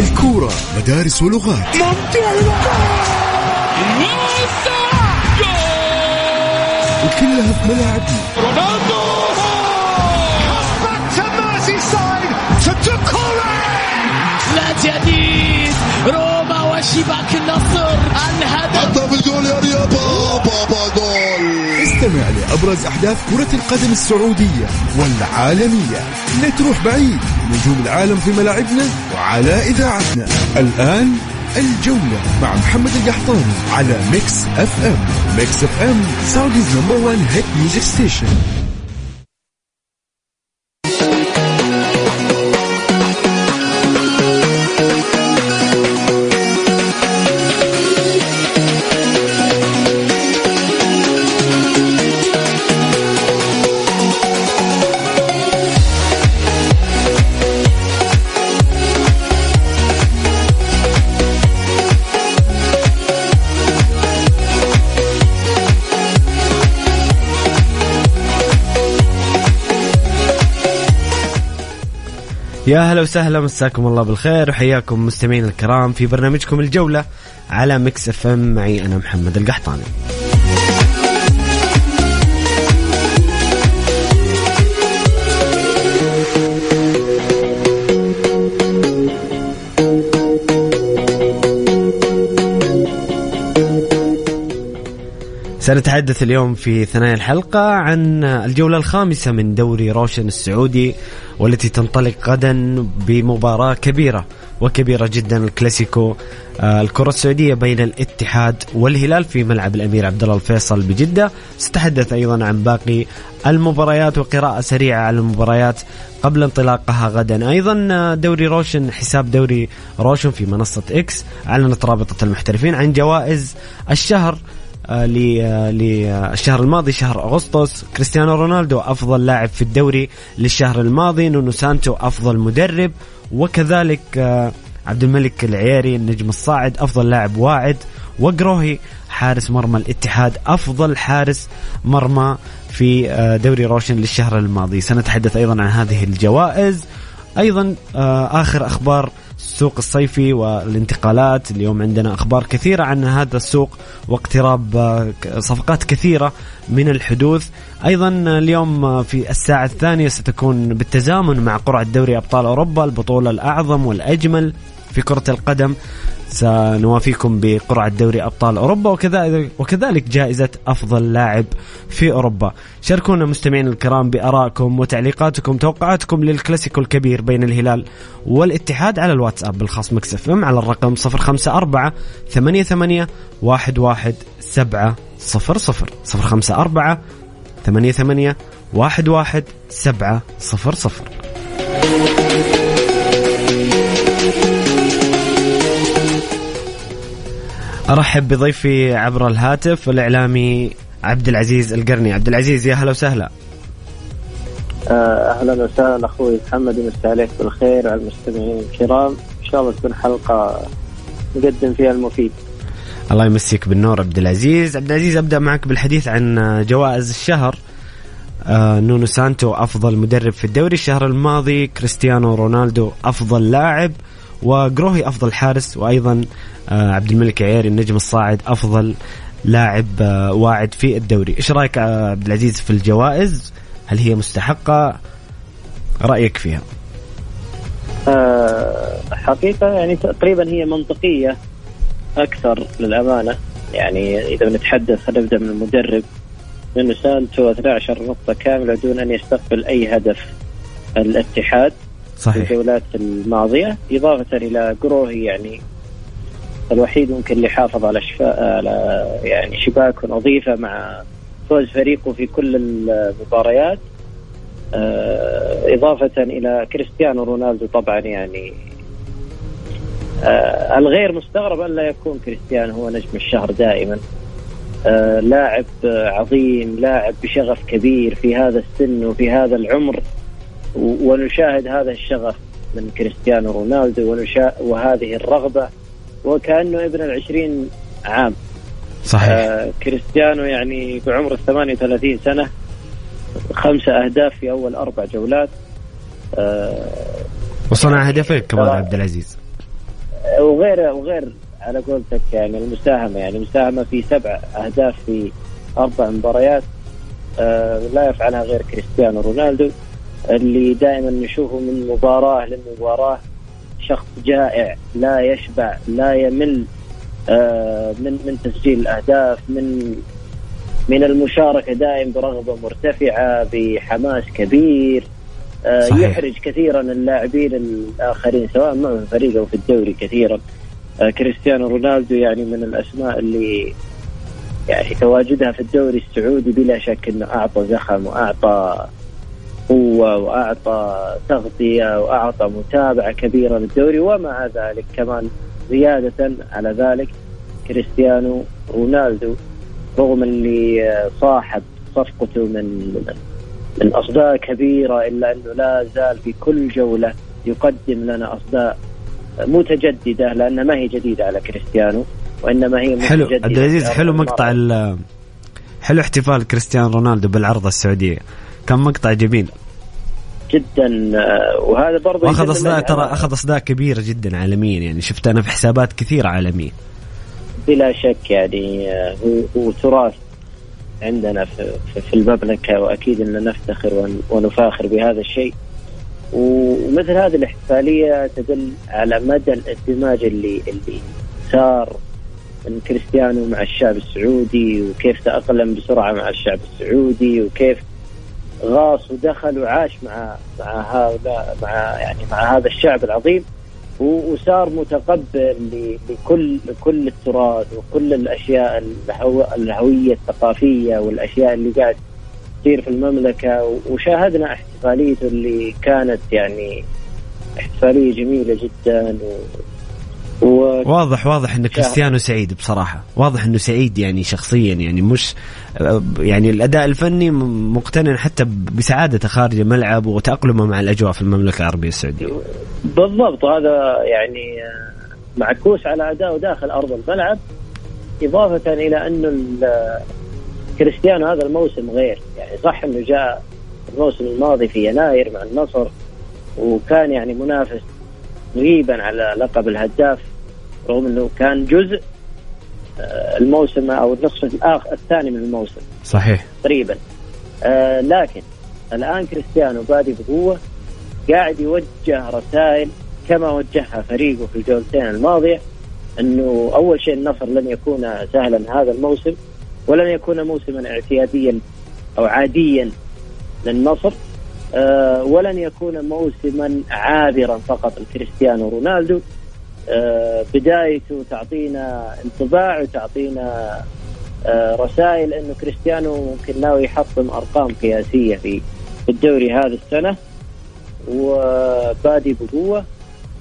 الكورة مدارس ولغات. ممتع وكلها في ملاعبنا رونالدو! لا جديد روما وشباك النصر الهدف في الجول يا بابا استمع لأبرز أحداث كرة القدم السعودية والعالمية. لا تروح بعيد. نجوم العالم في ملاعبنا وعلى إذاعتنا. الآن الجولة مع محمد القحطاني على Mix FM. Mix FM Saudi's number 1 hit music station يا هلا وسهلا مساكم الله بالخير وحياكم مستمعين الكرام في برنامجكم الجولة على Mix FM معي أنا محمد القحطاني. سنتحدث اليوم في ثنايا الحلقة عن الجولة الخامسة من دوري روشن السعودي والتي تنطلق غدا بمباراة كبيرة وكبيرة جدا الكلاسيكو آه، الكرة السعودية بين الاتحاد والهلال في ملعب الأمير عبد الله الفيصل بجدة. ستحدث أيضا عن باقي المباريات وقراءة سريعة على المباريات قبل انطلاقها غدا. أيضا آه، دوري روشن حساب دوري روشن في منصة إكس أعلنت رابطة المحترفين عن جوائز الشهر للشهر الماضي شهر أغسطس. كريستيانو رونالدو أفضل لاعب في الدوري للشهر الماضي. نونو سانتو أفضل مدرب. وكذلك آه، عبد الملك العياري النجم الصاعد أفضل لاعب واعد. وجروهي حارس مرمى الاتحاد أفضل حارس مرمى في آه، دوري روشن للشهر الماضي. سنتحدث أيضا عن هذه الجوائز. أيضا آخر أخبار السوق الصيفي والانتقالات. اليوم عندنا أخبار كثيرة عن هذا السوق واقتراب آه، صفقات كثيرة من الحدوث. أيضا اليوم في الساعة الثانية ستكون بالتزامن مع قرعة دوري أبطال أوروبا البطولة الأعظم والأجمل. في كرة القدم سنوافيكم بقرعة دوري أبطال أوروبا وكذلك, وكذلك جائزة أفضل لاعب في أوروبا. شاركونا مستمعين الكرام بأرائكم وتعليقاتكم توقعاتكم للكلاسيكو الكبير بين الهلال والاتحاد على الواتساب بالخاص مكسف على الرقم 054 88 11 7 0 0 054 88 11 ارحب بضيفي عبر الهاتف الاعلامي عبد العزيز القرني. عبد العزيز يا هلا وسهلا. آه، أهلا وسهلا أخوي محمد ومسي عليك بالخير وعلى المستمعين الكرام. إن شاء الله تكون حلقة نقدم فيها المفيد. الله يمسيك بالنور عبد العزيز. عبد العزيز أبدأ معك بالحديث عن جوائز الشهر. آه نونو سانتو أفضل مدرب في الدوري. الشهر الماضي كريستيانو رونالدو أفضل لاعب. وجروهي أفضل حارس وأيضا آه عبد الملك عياري النجم الصاعد أفضل لاعب آه واعد في الدوري. إيش رأيك آه عبد العزيز في الجوائز؟ هل هي مستحقة؟ رأيك فيها؟ حقيقة يعني تقريبا هي منطقية أكثر للأمانة. يعني إذا بنتحدث نبدا من المدرب؟ لأنه سانتو 12 نقطة كاملة دون أن يستقبل أي هدف الاتحاد. صحيح. الجولات الماضية إضافة إلى قروهي يعني الوحيد ممكن اللي حافظ على شفاء على يعني شباك نظيفه مع فوز فريقه في كل المباريات. آه، إضافة إلى كريستيانو رونالدو طبعا يعني آه، الغير مستغرب أن لا يكون كريستيانو هو نجم الشهر دائما. آه، لاعب عظيم لاعب بشغف كبير في هذا السن وفي هذا العمر. ونشاهد هذا الشغف من كريستيانو رونالدو ونشا وهذه الرغبة وكأنه ابن العشرين عام. صحيح. آه كريستيانو يعني بعمر ال 38 سنة خمسة أهداف في أول أربع جولات. آه وصنع هدفين كمان عبد العزيز. وغير وغير على قولتك يعني المساهمة يعني مساهمة في سبع أهداف في أربع مباريات آه، لا يفعلها غير كريستيانو رونالدو. اللي دائما نشوفه من مباراة لمباراة شخص جائع لا يشبع لا يمل آه، من من تسجيل الأهداف من من المشاركة دائم برغبة مرتفعة بحماس كبير آه، صحيح. يحرج كثيرا اللاعبين الآخرين سواء مع الفريق أو في الدوري كثيرا آه، كريستيانو رونالدو يعني من الأسماء اللي يعني تواجدها في الدوري السعودي بلا شك إنه أعطى زخم وأعطى قوة وأعطى تغطية وأعطى متابعة كبيرة للدوري ومع ذلك كمان زيادة على ذلك كريستيانو رونالدو رغم اللي صاحب صفقته من من أصداء كبيرة إلا أنه لا زال في كل جولة يقدم لنا أصداء متجددة لانها ما هي جديدة على كريستيانو وإنما هي حلو عبد العزيز حلو مقطع حلو احتفال كريستيانو رونالدو بالعرضه السعودية. كان مقطع جميل جدا آه، وهذا برضه وأخذ أصداء ترى أخذ أصداء كبيره جدا عالميا يعني شفت أنا في حسابات كثيرة عالميه بلا شك يعني آه، هو, هو تراث عندنا في, في المملكة وأكيد ان نفتخر ونفاخر بهذا الشيء. ومثل هذه الاحتفالية تدل على مدى الاندماج اللي اللي صار من كريستيانو مع الشعب السعودي وكيف تأقلم بسرعة مع الشعب السعودي وكيف غاص ودخل وعاش مع مع هؤلاء مع يعني مع هذا الشعب العظيم وصار متقبل لكل كل التراث وكل الأشياء الهوية الثقافية والأشياء اللي قاعد تصير في المملكة وشاهدنا احتفاليته اللي كانت يعني احتفالية جميلة جدا و... واضح واضح إن كريستيانو سعيد بصراحة. واضح إنه سعيد يعني شخصيا يعني مش يعني الأداء الفني مقتنع حتى بسعادته خارج الملعب وتأقلمه مع الأجواء في المملكة العربية السعودية. بالضبط هذا يعني معكوس على أداءه داخل أرض الملعب إضافة إلى انه كريستيانو هذا الموسم غير. يعني صح إنه جاء الموسم الماضي في يناير مع النصر وكان يعني منافس غيبا على لقب الهداف رغم أنه كان جزء آه، الموسم أو النصف الآخر الثاني من الموسم. صحيح. تقريبا. آه لكن الآن كريستيانو بادي بقوة قاعد يوجه رسائل كما وجهها فريقه في الجولتين الماضية أنه أول شيء النصر لن يكون سهلا هذا الموسم ولن يكون موسما اعتياديا أو عاديا للنصر آه ولن يكون موسما عابرا فقط لكريستيانو رونالدو. بدايته تعطينا انطباع وتعطينا آه رسائل إنه كريستيانو ممكن ناوي يحطم أرقام قياسية في الدوري هذا السنة. وبادي بقوة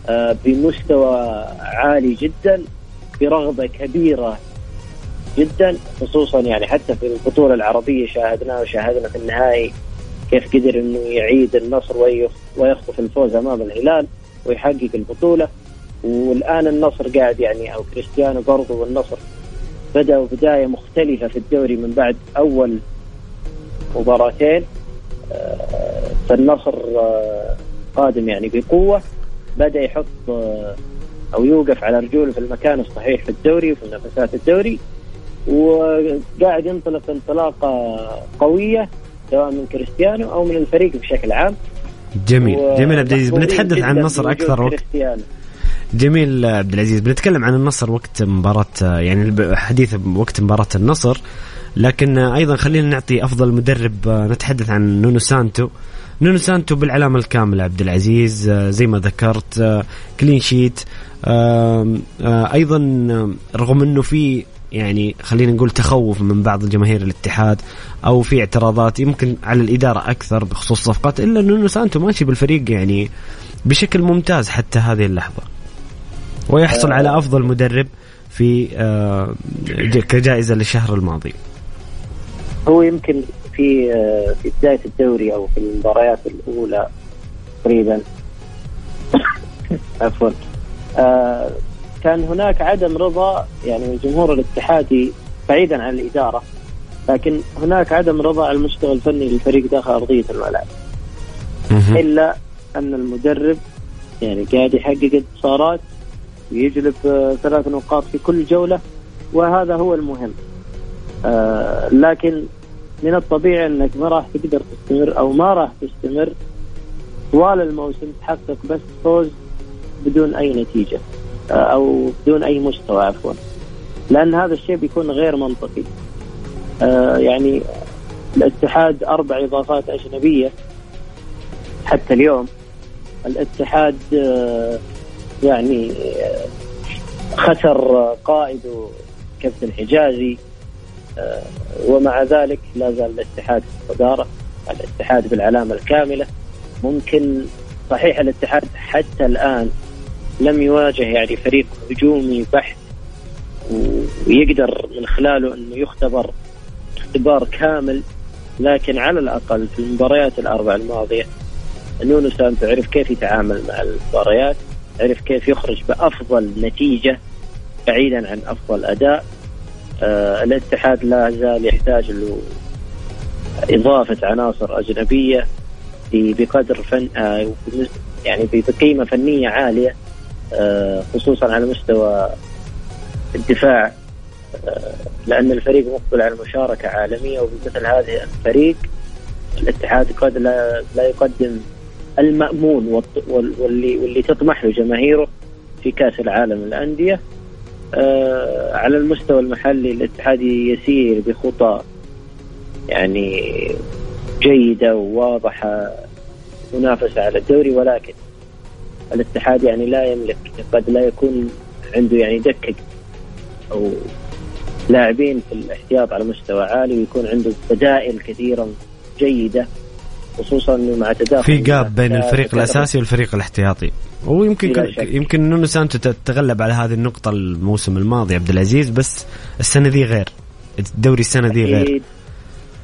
آه بمستوى عالي جدا برغبة كبيرة جدا خصوصا يعني حتى في البطولة العربية شاهدناه وشاهدنا في النهائي كيف قدر إنه يعيد النصر ويخطف الفوز أمام الهلال ويحقق البطولة. والآن النصر قاعد يعني أو كريستيانو برضو والنصر بدأوا بداية مختلفة في الدوري من بعد أول مباراتين. آه، فالنصر آه، قادم يعني بقوة بدأ يحط آه، أو يوقف على رجوله في المكان الصحيح في الدوري وفي منافسات الدوري. وقاعد ينطلق انطلاقة قوية سواء من كريستيانو أو من الفريق بشكل عام. جميل. جميل عبد العزيز بنتحدث عن النصر أكثر وقت. جميل عبد العزيز بنتكلم عن النصر وقت مباراة يعني حديث وقت مباراة النصر لكن أيضا خلينا نعطي أفضل مدرب نتحدث عن نونو سانتو. نونو سانتو بالعلامة الكاملة عبد العزيز زي ما ذكرت clean sheet أيضا رغم إنه في يعني خلينا نقول تخوف من بعض الجماهير الاتحاد أو في اعتراضات يمكن على الإدارة أكثر بخصوص الصفقات إلا انه سانتو ماشي بالفريق يعني بشكل ممتاز حتى هذه اللحظة. ويحصل على أفضل مدرب في آه، كجائزة للشهر الماضي. هو يمكن في آه، في بداية الدوري أو في المباريات الأولى تقريبا. عفوا. آه، كان هناك عدم رضا يعني الجمهور الاتحادي بعيدا عن الإدارة لكن هناك عدم رضا على المستوى الفني للفريق داخل أرضية الملعب. إلا أن المدرب يعني قاعد يحقق انتصارات ويجلب آه، ثلاث نقاط في كل جولة وهذا هو المهم. آه، لكن من الطبيعي أنك ما راح تقدر تستمر أو ما راح تستمر طوال الموسم تحقق بس فوز بدون أي نتيجة أو بدون أي مستوى عفوا. لأن هذا الشيء بيكون غير منطقي. يعني الاتحاد أربع إضافات أجنبية حتى اليوم. الاتحاد آه، يعني خسر قائده كابتن حجازي آه، ومع ذلك لا زال الاتحاد في الصداره الاتحاد بالعلامة الكاملة. ممكن صحيح الاتحاد حتى الآن لم يواجه يعني فريق هجومي بحت ويقدر من خلاله أنه يختبر اختبار كامل لكن على الأقل في المباريات الأربع الماضية نونو سانتو عرف كيف يتعامل مع المباريات. عرف كيف يخرج بأفضل نتيجة بعيدا عن أفضل أداء. آه الاتحاد لا زال يحتاج له اضافه عناصر أجنبية بقدر فن آه يعني بقيمة فنية عالية آه خصوصا على مستوى الدفاع. آه لأن الفريق مقبل على مشاركة عالمية وبمثل هذه الفريق الاتحاد قد لا, لا يقدم المأمون واللي واللي تطمح له جماهيره في كأس العالم الأندية آه على المستوى المحلي الاتحاد يسير بخطى يعني جيدة وواضحة منافسة على الدوري ولكن الاتحاد يعني لا يملك قد لا يكون عنده يعني دكة أو لاعبين في الاحتياط على مستوى عالي ويكون عنده بدائل كثيرة جيدة. خصوصا مع تداخل في جاب بين الفريق الأساسي والفريق الاحتياطي. ويمكن يمكن نونو سانتو تغلب على هذه النقطة الموسم الماضي عبد العزيز بس السنة ذي غير. الدوري السنة ذي غير.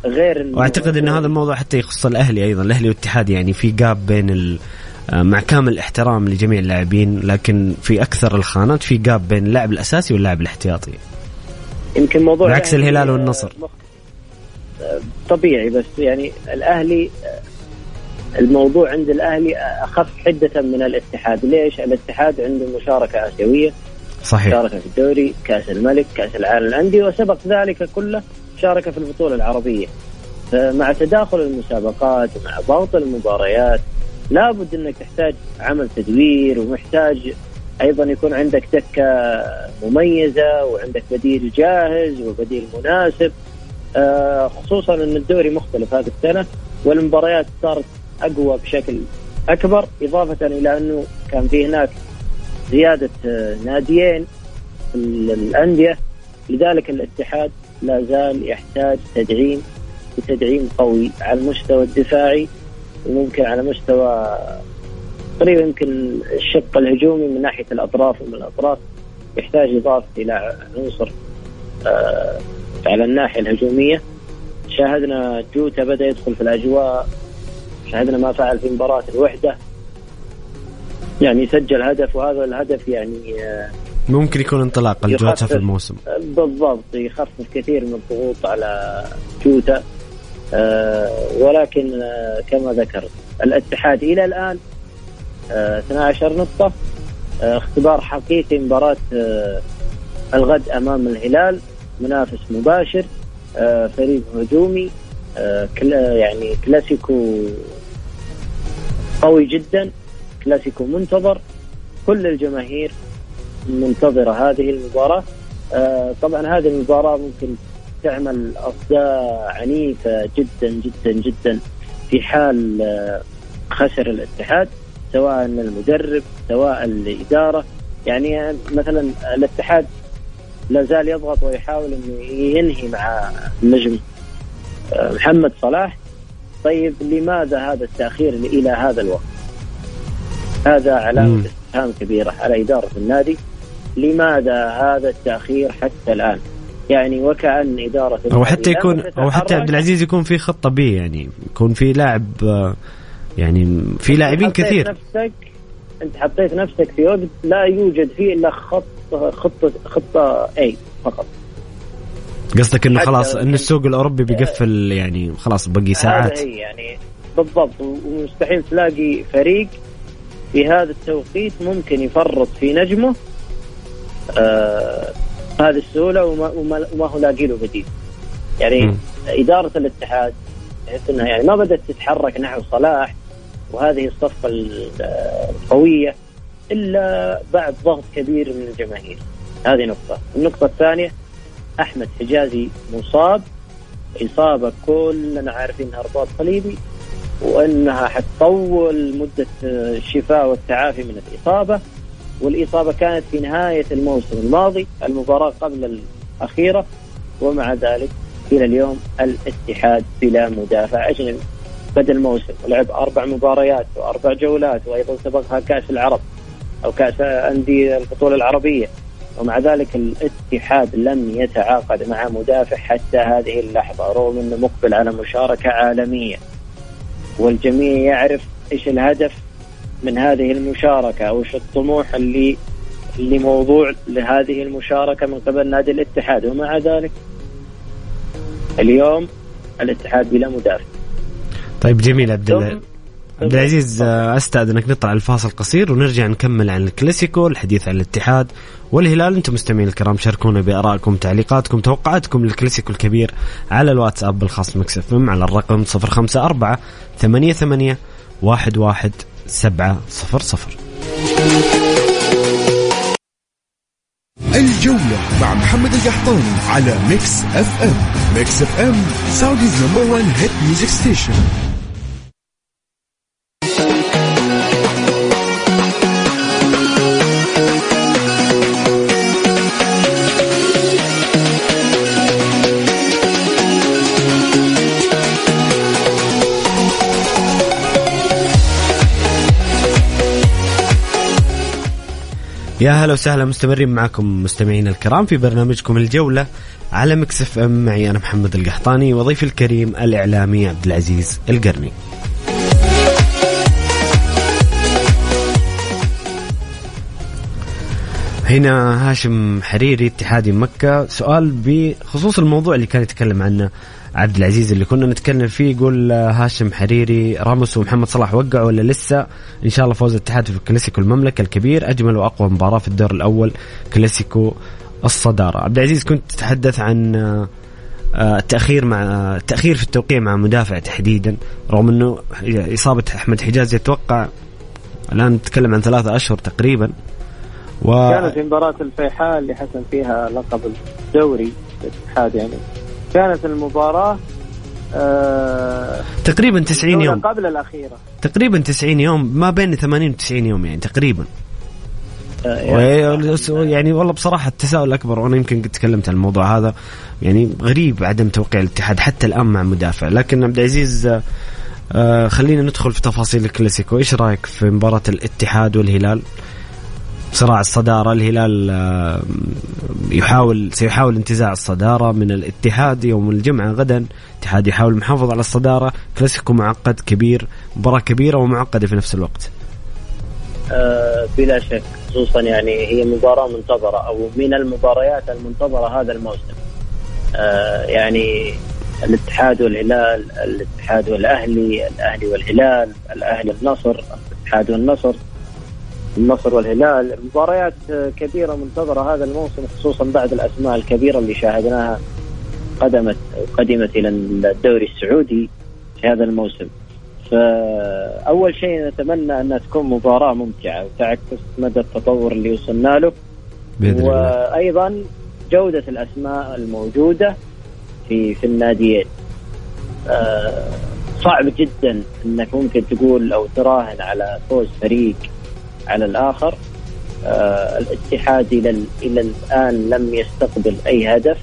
غير وأعتقد إن هذا الموضوع حتى يخص الأهلي أيضا الأهلي والاتحاد يعني في جاب بين ال... آه، مع كامل الاحترام لجميع اللاعبين لكن في أكثر الخانات في جاب بين اللاعب الأساسي واللاعب الاحتياطي. يمكن موضوع بعكس يعني الهلال والنصر. طبيعي بس يعني الأهلي الموضوع عند الأهلي أخف حدة من الاتحاد، ليش؟ الاتحاد عنده مشاركة آسيوية صحيح شارك في الدوري، كأس الملك، كأس العالم الانديه وسبق ذلك كله شارك في البطولة العربية. فمع تداخل المسابقات ومع ضغط المباريات لابد إنك تحتاج عمل تدوير ومحتاج أيضا يكون عندك دكة مميزة وعندك بديل جاهز وبديل مناسب خصوصا إن الدوري مختلف هذه السنة والمباريات صارت أقوى بشكل أكبر إضافة إلى أنه كان في هناك زيادة آه، ناديين الأندية. لذلك الاتحاد لا زال يحتاج تدعيم بتدعيم قوي على المستوى الدفاعي وممكن على مستوى تقريبا يمكن الشق الهجومي من ناحية الأطراف ومن الأطراف يحتاج إضافة إلى عنصر آه على الناحية الهجومية. شاهدنا جوتا بدأ يدخل في الأجواء. شاهدنا ما فعل في مباراة الوحدة. يعني سجل هدف وهذا الهدف يعني آه، ممكن يكون انطلاق الجوتا في الموسم. بالضبط يخفف كثير من الضغوط على جوتا. آه ولكن آه كما ذكرت الاتحاد إلى الآن آه 12 نقطة. اختبار حقيقي مباراة الغد أمام الهلال. منافس مباشر آه، فريق هجومي آه، يعني كلاسيكو قوي جدا كلاسيكو منتظر كل الجماهير منتظرة هذه المباراة. آه، طبعا هذه المباراة ممكن تعمل أصداء عنيفة جدا جدا جدا في حال خسر الاتحاد سواء المدرب سواء الإدارة. يعني مثلا الاتحاد لا زال يضغط ويحاول إنه ينهي مع النجم آه، محمد صلاح. طيب لماذا هذا التأخير إلى هذا الوقت؟ هذا علامة استفهام كبيرة على إدارة النادي. لماذا هذا التأخير حتى الآن؟ يعني وكأن إدارة أو حتى يكون أو حتى عبد العزيز يكون في خطة بي يعني يكون في لاعب آه، يعني في لاعبين كثير. نفسك أنت حطيت نفسك في وقت لا يوجد فيه إلا خط خطه خطة اي فقط. قصدك إنه خلاص إن السوق الأوروبي بيقفل يعني خلاص بقي ساعات. هذا يعني بالضبط ومستحيل تلاقي فريق في هذا التوقيت ممكن يفرط في نجمه آه هذه السهولة وما, وما, وما هو لاقي له بديل. يعني م. إدارة الاتحاد تحس إنها يعني ما بدأت تتحرك نحو صلاح وهذه الصفقة القوية إلا بعد ضغط كبير من الجماهير. هذه نقطة. النقطة الثانية أحمد حجازي مصاب. إصابة كلنا عارفين انها رباط صليبي وإنها حتطول مدة الشفاء والتعافي من الإصابة. والإصابة كانت في نهاية الموسم الماضي المباراة قبل الأخيرة ومع ذلك إلى اليوم الاتحاد بلا مدافع. اجنبي بدا الموسم ولعب أربع مباريات وأربع جولات وأيضا سبقها كأس العرب أو كأس أندية البطولة العربية. ومع ذلك الاتحاد لم يتعاقد مع مدافع حتى هذه اللحظة رغم أنه مقبل على مشاركة عالمية. والجميع يعرف إيش الهدف من هذه المشاركة أو إيش الطموح اللي اللي موضوع لهذه المشاركة من قبل نادي الاتحاد. ومع ذلك اليوم الاتحاد بلا مدافع. طيب جميل عبد عبد العزيز آه، استاذنك نطلع الفاصل قصير ونرجع نكمل عن الكلاسيكو الحديث عن الاتحاد والهلال. أنتم مستمعين الكرام شاركونا بآرائكم تعليقاتكم توقعاتكم للكلاسيكو الكبير على الواتساب الخاص Mix FM على الرقم 054 88 11 700 الجولة مع محمد القحطاني على Mix FM. Mix FM Saudi's number 1 hit music station. يا هلا وسهلا مستمرين معكم مستمعينا الكرام في برنامجكم الجولة على مكسف ام. معي أنا محمد القحطاني وضيفي الكريم الإعلامي عبد العزيز القرني. هنا هاشم حريري اتحادي مكة. سؤال بخصوص الموضوع اللي كان يتكلم عنه عبد العزيز اللي كنا نتكلم فيه يقول هاشم حريري راموس ومحمد صلاح وقعوا ولا لسه؟ إن شاء الله فوز الاتحاد في كلاسيكو المملكة الكبير أجمل وأقوى مباراة في الدور الأول كلاسيكو الصدارة. عبد العزيز كنت تتحدث عن آه، التأخير مع التأخير في التوقيع مع مدافع تحديدا رغم إنه إصابة أحمد حجاز يتوقع الآن نتكلم عن ثلاثة أشهر تقريبا. و... كانت مباراة الفيحاء اللي حسم فيها لقب الدوري الاتحاد يعني. كانت المباراة آه تقريبا 90 يوم. قبل الأخيرة. تقريبا 90 يوم ما بين 80 و 90 يوم يعني تقريبا. آه، يعني, يعني والله بصراحة التساؤل الأكبر وأنا يمكن قد تكلمت عن الموضوع هذا يعني غريب عدم توقيع الاتحاد حتى الآن مع مدافع. لكن عبد العزيز آه, آه، خلينا ندخل في تفاصيل الكلاسيكو. إيش رأيك في مباراة الاتحاد والهلال؟ صراع الصدارة. الهلال آه، يحاول سيحاول انتزاع الصدارة من الاتحاد يوم الجمعة غدا. الاتحاد يحاول المحافظة على الصدارة. كلاسيكو معقد كبير مباراة كبيرة ومعقدة في نفس الوقت. أه بلا شك خصوصا يعني هي مباراة منتظرة أو من المباريات المنتظرة هذا الموسم. أه يعني الاتحاد والهلال الاتحاد والأهلي الأهلي والهلال الأهلي النصر الاتحاد والنصر. النصر والهلال. مباريات كبيرة منتظرة هذا الموسم خصوصا بعد الأسماء الكبيرة اللي شاهدناها قدمت قدمت إلى الدوري السعودي في هذا الموسم. فأول شيء نتمنى أنها تكون مباراة ممتعة وتعكس مدى التطور اللي وصلنا له. وأيضا جودة الأسماء الموجودة في في الناديين. آه، صعب جدا إنك ممكن تقول أو تراهن على فوز فريق على الآخر آه الاتحاد إلى إلى الآن لم يستقبل أي هدف.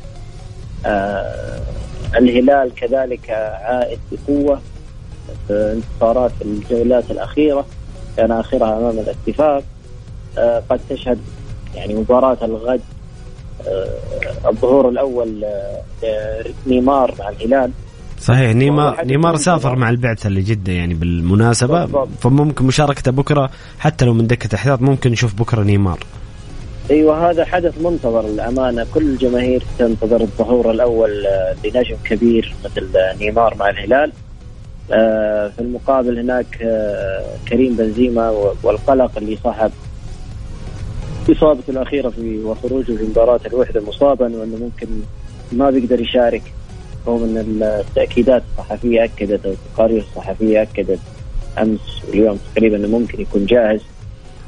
آه الهلال كذلك عائد بقوة في انتصارات الجولات الأخيرة كان آخرها أمام الاتفاق. آه قد تشهد يعني مباراة الغد آه الظهور الأول آه، نيمار مع الهلال. صحيح نيمار نيمار سافر مع البعثة لجده يعني بالمناسبة بالضبط. فممكن مشاركته بكرة حتى لو من دكة احتياط ممكن نشوف بكرة نيمار. أيوه هذا حدث منتظر للأمانة. كل الجماهير تنتظر الظهور الأول آه، لنجم كبير مثل نيمار مع الهلال. آه، في المقابل هناك آه، كريم بنزيما والقلق اللي صاحب إصابته الأخيرة في وخروجه في مباراة الوحدة مصابا وأنه ممكن ما بيقدر يشارك. رغم ان التأكيدات الصحفية أكدت أو التقارير الصحفية أكدت أمس واليوم تقريبا إنه ممكن يكون جاهز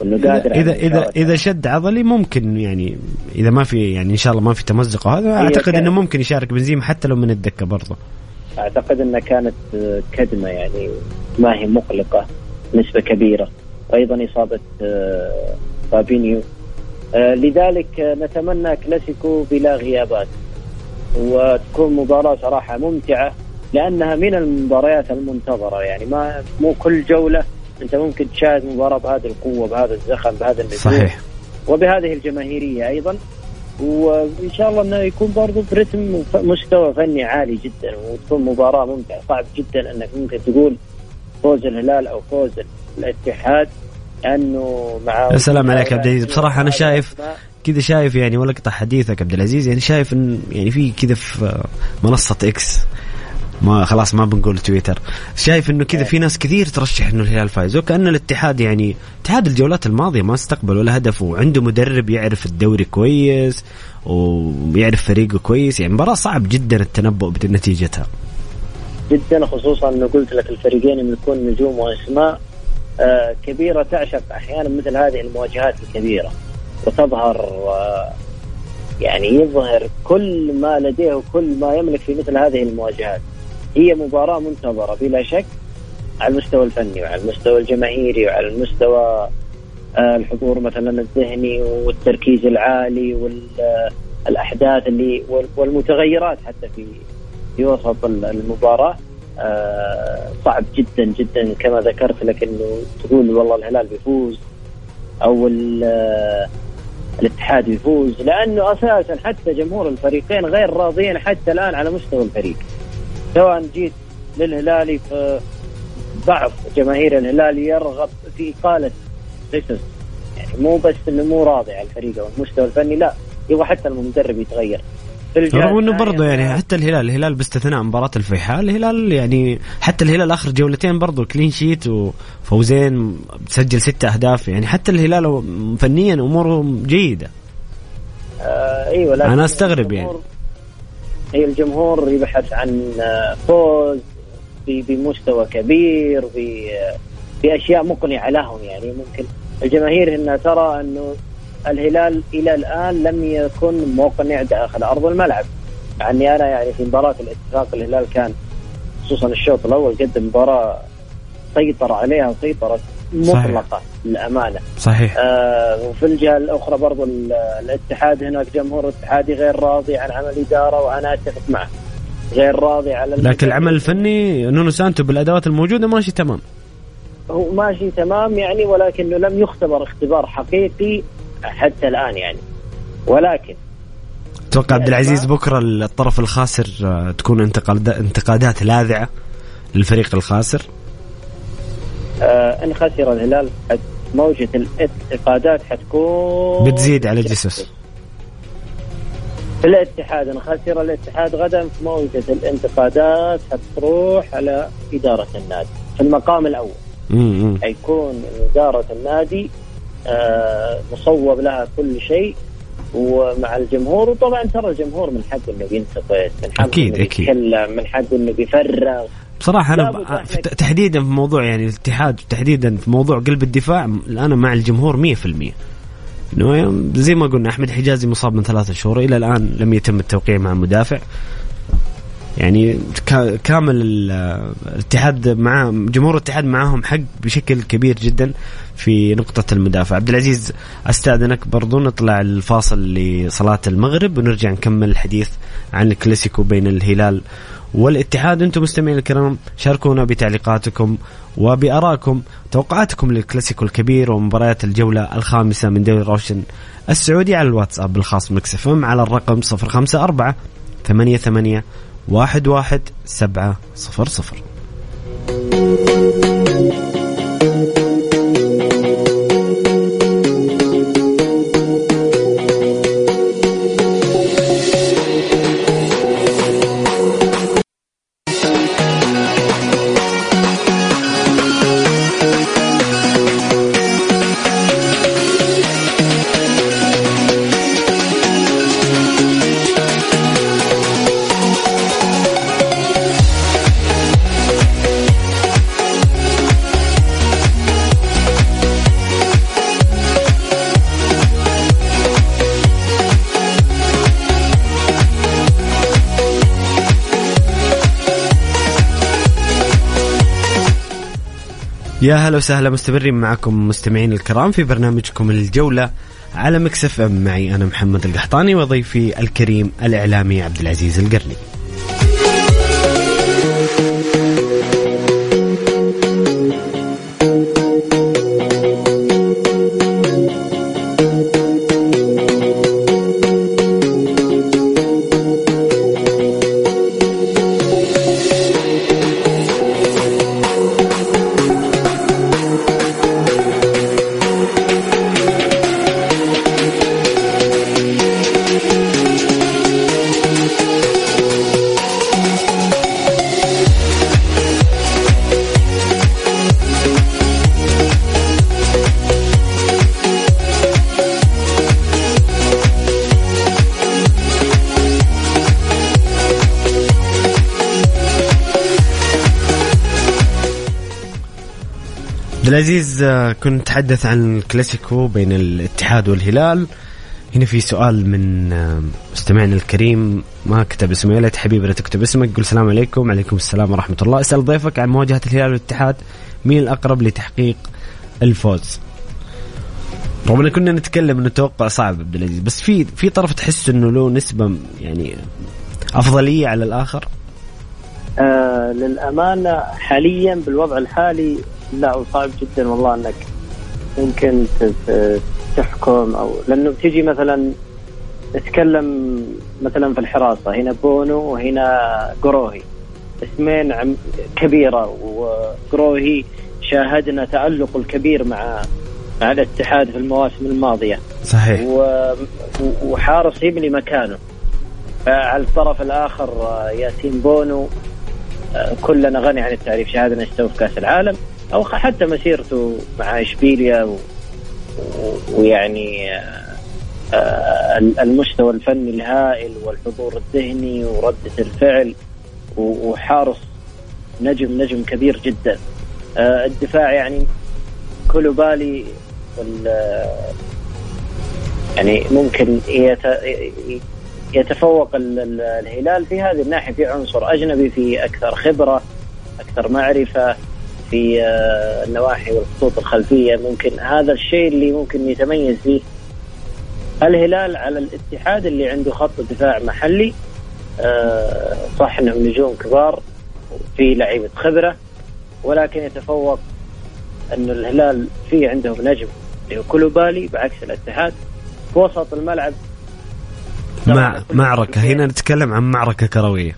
وإنه قادر اذا اذا إذا شد عضلي ممكن يعني إذا ما في يعني إن شاء الله ما في تمزق وهذا أعتقد إنه ممكن يشارك بنزيما حتى لو من الدكة برضه. أعتقد إنها كانت كدمة يعني ما هي مقلقة نسبة كبيرة. وأيضا إصابة آه، فابينيو. آه، لذلك نتمنى كلاسيكو بلا غيابات. وتكون مباراة صراحة ممتعة لأنها من المباريات المنتظرة. يعني ما مو كل جولة أنت ممكن تشاهد مباراة بهذه القوة بهذا الزخم بهذا النجوم. صحيح. وبهذه الجماهيرية أيضا. وإن شاء الله إنه يكون برضه برتم مستوى فني عالي جدا وتكون مباراة ممتعة. صعب جدا إنك ممكن تقول فوز الهلال أو فوز الاتحاد انه مع يا سلام عليك يا عبد العزيز. بصراحة أنا شايف كذا شايف يعني ولا اقطع حديثك عبد العزيز يعني شايف إن يعني في كذا في منصة إكس ما خلاص ما بنقول تويتر. شايف إنه كذا في ناس كثير ترشح إنه الهلال فايز وكأن الاتحاد يعني اتحاد الجولات الماضية ما استقبل ولا هدف وعنده مدرب يعرف الدوري كويس ويعرف فريقه كويس يعني مباراة صعب جدا التنبؤ بنتيجتها. جدا خصوصا إنه قلت لك الفريقين يملكون نجوم وأسماء آه كبيرة تعشق أحيانا مثل هذه المواجهات الكبيرة. وتظهر آه يعني يظهر كل ما لديه وكل ما يملك في مثل هذه المواجهات. هي مباراة منتظرة بلا شك على المستوى الفني وعلى المستوى الجماهيري وعلى المستوى آه، الحضور مثلا الذهني والتركيز العالي والاحداث اللي والمتغيرات حتى في في وسط المباراة. آه، صعب جدا جدا كما ذكرت لك إنه تقول والله الهلال بيفوز أو آه، الاتحاد يفوز لأنه أساسا حتى جمهور الفريقين غير راضيين حتى الآن على مستوى الفريق. سواء جيت للهلالي بعض جماهير الهلال يرغب في إقالة قصص. يعني مو بس إنه مو راضي على الفريق أو المستوى الفني لا يبغى حتى المدرب يتغير. رغم إنه برضه يعني حتى الهلال الهلال باستثناء مباراة الفيحاء الهلال يعني حتى الهلال آخر جولتين برضه كلين شيت وفوزين سجل ستة أهداف يعني حتى الهلال فنيا اموره جيدة. آه إيوه لكن أنا أستغرب يعني. هي الجمهور يبحث عن آه، فوز بمستوى كبير بأشياء مقنعة لهم يعني. ممكن الجماهير انها ترى أنه الهلال إلى الآن لم يكن مقنع داخل أرض الملعب. يعني أنا يعني في مباراة الاتفاق الهلال كان خصوصا الشوط الأول قدم مباراة سيطر عليها وسيطرت مطلقه للأمانة. صحيح. آه وفي الجهة الأخرى برضو الاتحاد هناك جمهور اتحادي غير راضي عن عمل الاداره وأنا أتفق معه. غير راضي على لكن العمل الفني نونو سانتو بالأدوات الموجودة ماشي تمام. هو ماشي تمام يعني ولكنه لم يختبر اختبار حقيقي حتى الآن يعني. ولكن أتوقع عبد العزيز بكرة الطرف الخاسر آه، تكون انتقادات لاذعة للفريق الخاسر. آه إن خسر الهلال موجة الانتقادات حتكون بتزيد على جيسوس الاتحاد إن خسر الاتحاد غدا في موجة الانتقادات حتروح على إدارة النادي في المقام الأول. مم. حيكون إدارة النادي مصوب لها كل شيء ومع الجمهور. وطبعا ترى الجمهور من حقه إنه ينتقد من حقه أكيد إنه يتكلم من حقه إنه يفرغ بصراحة أنا تحديدا في موضوع يعني الاتحاد تحديدا في موضوع قلب الدفاع أنا مع الجمهور 100% إنه زي ما قلنا أحمد حجازي مصاب من ثلاثة شهور إلى الآن لم يتم التوقيع مع مدافع. يعني كامل الاتحاد مع جمهور الاتحاد معاهم حق بشكل كبير جدا في نقطة المدافع. عبد العزيز أستاذنك برضو نطلع الفاصل لصلاة المغرب ونرجع نكمل الحديث عن الكلاسيكو بين الهلال والاتحاد. أنتم مستمعين الكرام شاركونا بتعليقاتكم وبآرائكم توقعاتكم للكلاسيكو الكبير ومباريات الجولة الخامسة من دوري روشن السعودي على الواتساب الخاص Mix على الرقم 054 ثمانية ثمانية واحد واحد سبعة صفر صفر. يا هلا وسهلا مستمرين معكم مستمعين الكرام في برنامجكم الجولة على مكسف ام معي أنا محمد القحطاني وضيفي الكريم الإعلامي عبد العزيز القرني. العزيز آه، كنت نتحدث عن الكلاسيكو بين الاتحاد والهلال. هنا في سؤال من آه، مستمعنا الكريم ما كتب اسمه يا ليت حبيبي لا تكتب اسمك قل السلام عليكم. عليكم السلام ورحمة الله. اسأل ضيفك عن مواجهة الهلال والاتحاد مين الأقرب لتحقيق الفوز؟ رغم أن كنا نتكلم إنه توقع صعب عبد العزيز بس في في طرف تحس إنه له نسبة يعني أفضلية على الآخر؟ آه للأمانة حاليا بالوضع الحالي لا وصعب جدا والله إنك ممكن تحكم أو لأنه بتيجي مثلا نتكلم مثلا في الحراسة هنا بونو وهنا قروهي. اسمين كبيرة وقروهي شاهدنا تالق الكبير مع مع الاتحاد في المواسم الماضية. صحيح. وحارس يبني مكانه. على الطرف الآخر ياسين بونو كلنا غني عن التعريف شاهدنا إيش في كأس العالم. أو حتى مسيرته مع إشبيليا ويعني آه، المستوى الفني الهائل والحضور الذهني وردة الفعل وحارس نجم نجم كبير جدا. آه، الدفاع يعني كولوبالي يعني ممكن يتفوق الهلال في هذه الناحية في عنصر أجنبي في أكثر خبرة أكثر معرفة. في آه، النواحي والخطوط الخلفية. ممكن هذا الشيء اللي ممكن يتميز فيه الهلال على الاتحاد اللي عنده خط دفاع محلي. آه، صح إنهم نجوم كبار في لعيبة خبرة ولكن يتفوق إنه الهلال في عندهم نجم اللي هو كوليبالي بعكس الاتحاد في وسط الملعب. مع معركة. هنا نتكلم عن معركة كروية.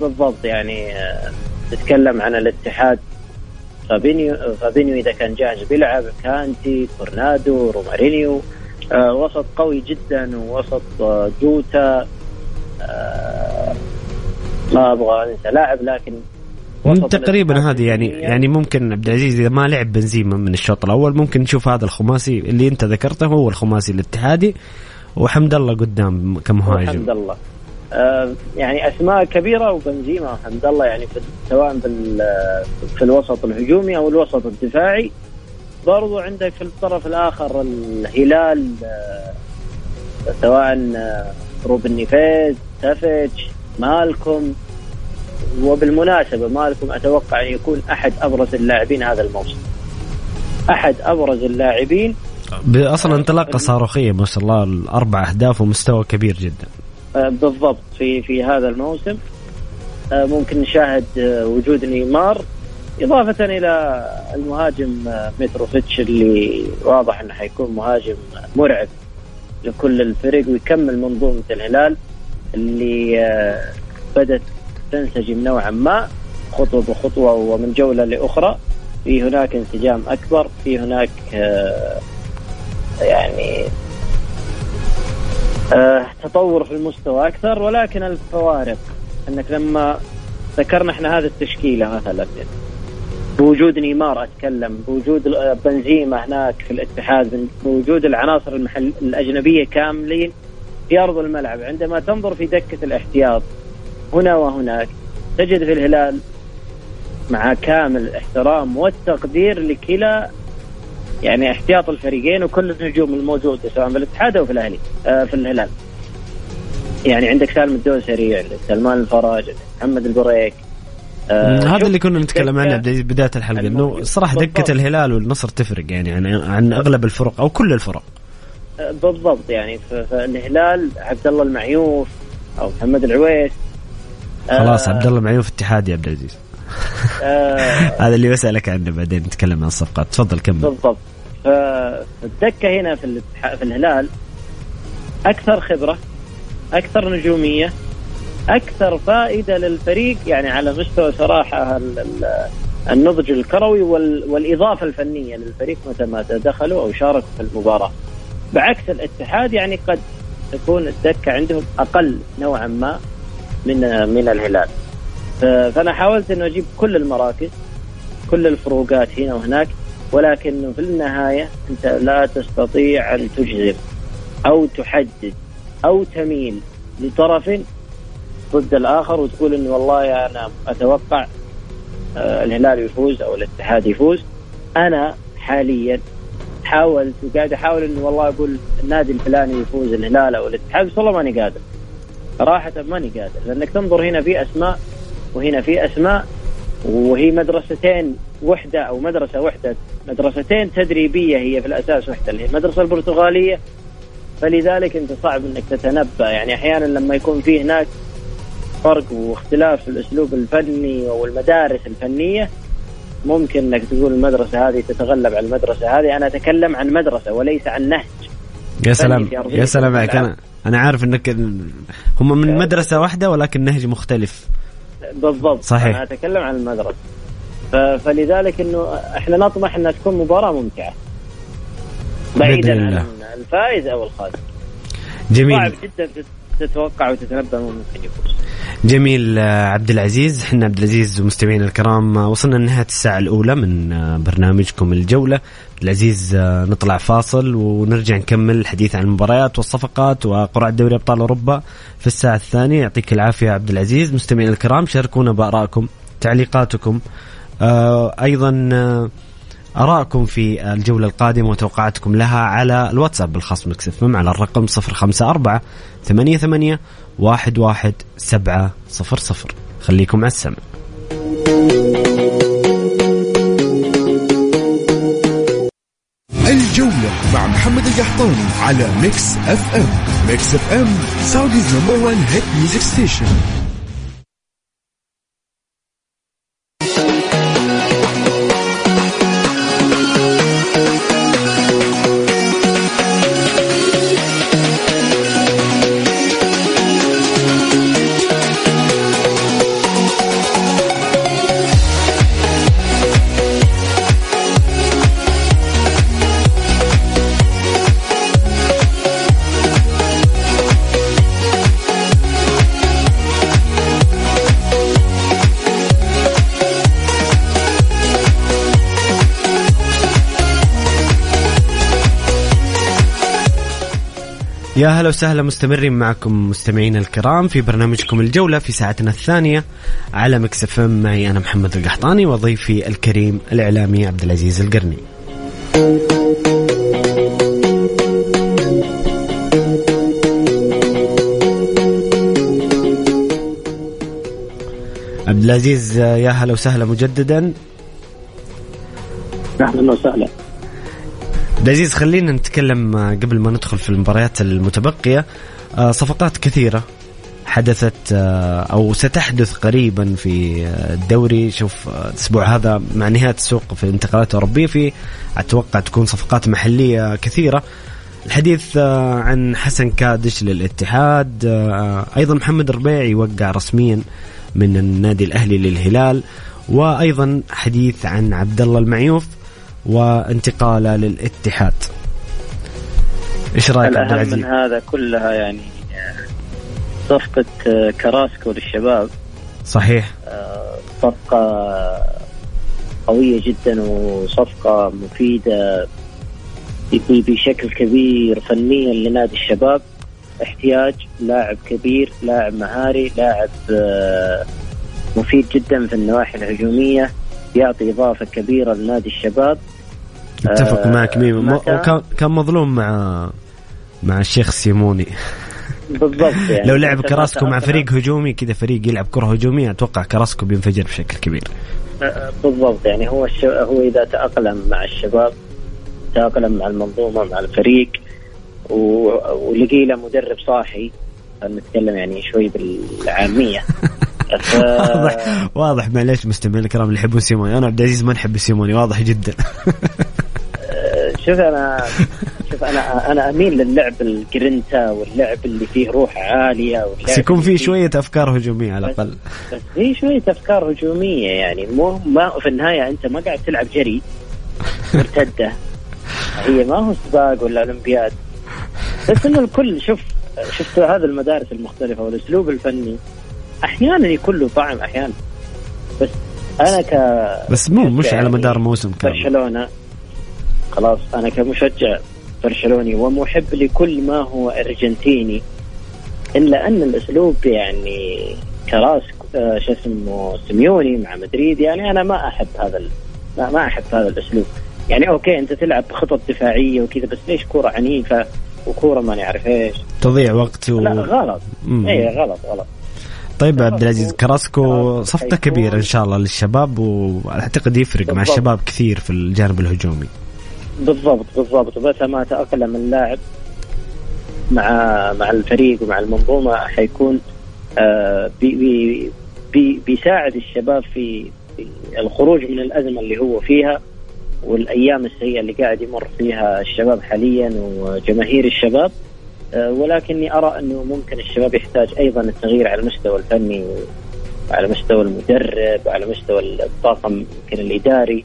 بالضبط يعني آه، نتكلم عن الاتحاد فابينيو فابينيو إذا كان جاهز بيلعب كانتي كورونادو رومارينيو آه وسط قوي جدا ووسط آه جوتا آه ما أبغى أنسى لاعب لكن تقريبا هذه يعني يعني ممكن عبد العزيز إذا ما لعب بنزيما من الشوط الأول ممكن نشوف هذا الخماسي اللي أنت ذكرته هو الخماسي الاتحادي وحمد الله قدام كمهاجم. حمد الله يعني أسماء كبيرة وبنزيما حمد الله يعني في سواء في, في الوسط الهجومي أو الوسط الدفاعي. برضو عندك في الطرف الآخر الهلال آه، سواء آه، روبن نيفيز تافيتش مالكم وبالمناسبة مالكم أتوقع أن يكون أحد أبرز اللاعبين هذا الموسم. أحد أبرز اللاعبين. أصلا انطلاقة صاروخية ما شاء الله الأربع أهداف ومستوى كبير جدا. آه، بالضبط في في هذا الموسم. آه، ممكن نشاهد آه، وجود نيمار إضافة إلى المهاجم متروفيتش اللي واضح أنه حيكون مهاجم مرعب لكل الفرق ويكمل منظومة الهلال اللي بدأت تنسجم نوعا ما خطوة بخطوة ومن جولة لأخرى. في هناك انسجام أكبر في هناك يعني آه تطور في المستوى أكثر ولكن الفوارق. إنك لما ذكرنا إحنا هذه التشكيلة مثلا بوجود نيمار أتكلم بوجود بنزيما هناك في الاتحاد بوجود العناصر المحل الأجنبية كاملين في أرض الملعب. عندما تنظر في دكة الاحتياط هنا وهناك تجد في الهلال مع كامل الاحترام والتقدير لكلا يعني احتياط الفريقين وكل النجوم الموجودة سواء في الاتحاد أو في الأهلي آه في الهلال. يعني عندك سالم الدوسري عندك سلمان الفرج عندك محمد البريك آه هذا اللي كنا نتكلم عنه بدايه الحلقة إنه صراحة دكة الهلال والنصر تفرق يعني عن, عن أغلب الفرق أو كل الفرق. آه بالضبط يعني فالهلال عبد الله المعيوف أو محمد العويس خلاص عبد الله معين في اتحاد يا عبد العزيز. آه هذا اللي بسألك عنه بعدين نتكلم عن الصفقات. تفضل كمل. بالضبط. فالدكة هنا في في الهلال أكثر خبرة أكثر نجومية أكثر فائدة للفريق يعني على مستوى صراحة النضج الكروي والإضافة الفنية للفريق متى ما دخلوا أو شاركوا في المباراة. بعكس الاتحاد يعني قد تكون الدكة عندهم أقل نوعا ما من من الهلال. فأنا حاولت إنه أجيب كل المراكز كل الفروقات هنا وهناك. ولكن في النهاية أنت لا تستطيع أن تجزم أو تحدد أو تميل لطرف ضد الآخر وتقول انه والله أنا أتوقع آه، الهلال يفوز أو الاتحاد يفوز. أنا حاليا حاولت وقاعد أحاول انه والله أقول النادي الفلاني يفوز الهلال أو الاتحاد بس والله ماني قادر. صراحة ماني قادر لأنك تنظر هنا في أسماء وهنا في أسماء وهي مدرستين وحدة أو مدرسة وحدة مدرستين تدريبية هي في الأساس وحدة اللي هي المدرسة البرتغالية. فلذلك أنت صعب أنك تتنبأ. يعني أحيانا لما يكون في هناك فرق واختلاف في الأسلوب الفني والمدارس الفنية ممكن إنك تقول المدرسة هذه تتغلب على المدرسة هذه. أنا أتكلم عن مدرسة وليس عن نهج. يا سلام يا سلام عليك أنا أنا عارف إنك هم من مدرسة واحدة ولكن نهج مختلف. بالضبط. صحيح. أنا أتكلم عن المدرسة. فلذلك إنه إحنا نطمح إنها تكون مباراة ممتعة. بعيدا عن الفائز أو الخاسر. جميل. صعب جدا تتوقع وتتنبأ من ممكن يفوز. جميل آه، عبد العزيز. إحنا عبد العزيز ومستمعينا الكرام آه، وصلنا لنهاية الساعة الأولى من آه، برنامجكم الجولة. عبد العزيز نطلع فاصل ونرجع نكمل الحديث عن المباريات والصفقات وقرعة دوري أبطال أوروبا في الساعة الثانية. يعطيك العافية عبد العزيز. مستمعينا الكرام شاركونا بأرائكم تعليقاتكم. أيضا ارائكم في الجولة القادمة وتوقعاتكم لها على الواتساب بالخاص Mix FM على الرقم 054 88 واحد واحد سبعة صفر صفر. خليكم على السمع. الجولة مع محمد القحطاني على Mix FM. ميكس إف إم سعوديز نمبر 1 هيت ميوزك ستيشن. يا هلا وسهلا مستمرين معكم مستمعينا الكرام في برنامجكم الجولة في ساعتنا الثانية على مكسف معي أنا محمد القحطاني وضيفي الكريم الإعلامي عبد العزيز القرني. عبد العزيز يا هلا وسهلا مجددا. أهلا وسهلا. عزيز خلينا نتكلم آه، قبل ما ندخل في المباريات المتبقية. آه، صفقات كثيرة حدثت آه، أو ستحدث قريبا في الدوري. شوف الأسبوع هذا مع نهاية السوق في الانتقالات الأوروبية في أتوقع تكون صفقات محلية كثيرة. الحديث عن حسن كادش للاتحاد أيضا محمد الربيعي يوقع رسميا من النادي الأهلي للهلال وأيضا حديث عن عبد الله المعيوف. وانتقاله للاتحاد. إيش رأيك عبد العزيز؟ من هذا كلها يعني صفقة كراسكو للشباب. صحيح. صفقة قوية جدا وصفقة مفيدة بشكل كبير فنيا لنادي الشباب. احتياج لاعب كبير لاعب مهاري لاعب مفيد جدا في النواحي الهجومية يعطي إضافة كبيرة لنادي الشباب. أتفق آه معك ميمو وكان كان مظلوم مع مع الشيخ سيميوني. بالضبط يعني. لو لعب كراسكو مع فريق هجومي كذا فريق يلعب كرة هجومية أتوقع كراسكو بينفجر بشكل كبير. بالضبط يعني. هو الش... هو إذا تأقلم مع الشباب تأقلم مع المنظومة مع الفريق و... ولقي له مدرب صاحي نتكلم يعني شوي بالعامية. ف... واضح واضح معليش مستمعين الكرام اللي يحبون سيموني. أنا عبد العزيز ما نحب سيموني واضح جدا. شوف أنا شوف أنا أنا أميل للعب الجرينتا واللعب اللي فيه روح عالية بس يكون فيه شوية أفكار هجومية على الأقل. بس في شوية أفكار هجومية يعني مو ما في النهاية أنت ما قاعد تلعب جري مرتدة. هي ما هو سباق ولا أولمبياد. بس إنه الكل شوف شفت هذه المدارس المختلفة والأسلوب الفني. أحيانا يكون له طعم أحيانا. بس أنا ك بس مو مش يعني على مدار موسم كامل. برشلونة. خلاص أنا كمشجع برشلوني ومحب لكل ما هو أرجنتيني إلا أن الأسلوب يعني كراس آه، شو اسمه سيميوني مع مدريد يعني أنا ما أحب هذا لا ما أحب هذا الأسلوب. يعني okay أنت تلعب خطط دفاعية وكذا بس ليش كوره عنيفة وكوره ما نعرف إيش؟ تضيع وقت و... لا غلط. اي غلط غلط. طيب عبد العزيز كراسكو صفقة كبيرة إن شاء الله للشباب وأعتقد يفرق مع الشباب كثير في الجانب الهجومي. بالضبط بالضبط. ومتى ما تأقلم اللاعب مع مع الفريق ومع المنظومة حيكون آه بي بي بي بيساعد الشباب في, الخروج من الأزمة اللي هو فيها والأيام السيئة اللي قاعد يمر فيها الشباب حاليا وجماهير الشباب. آه ولكني أرى أنه ممكن الشباب يحتاج أيضا التغيير على المستوى الفني وعلى مستوى المدرب وعلى مستوى الطاقم يمكن الإداري.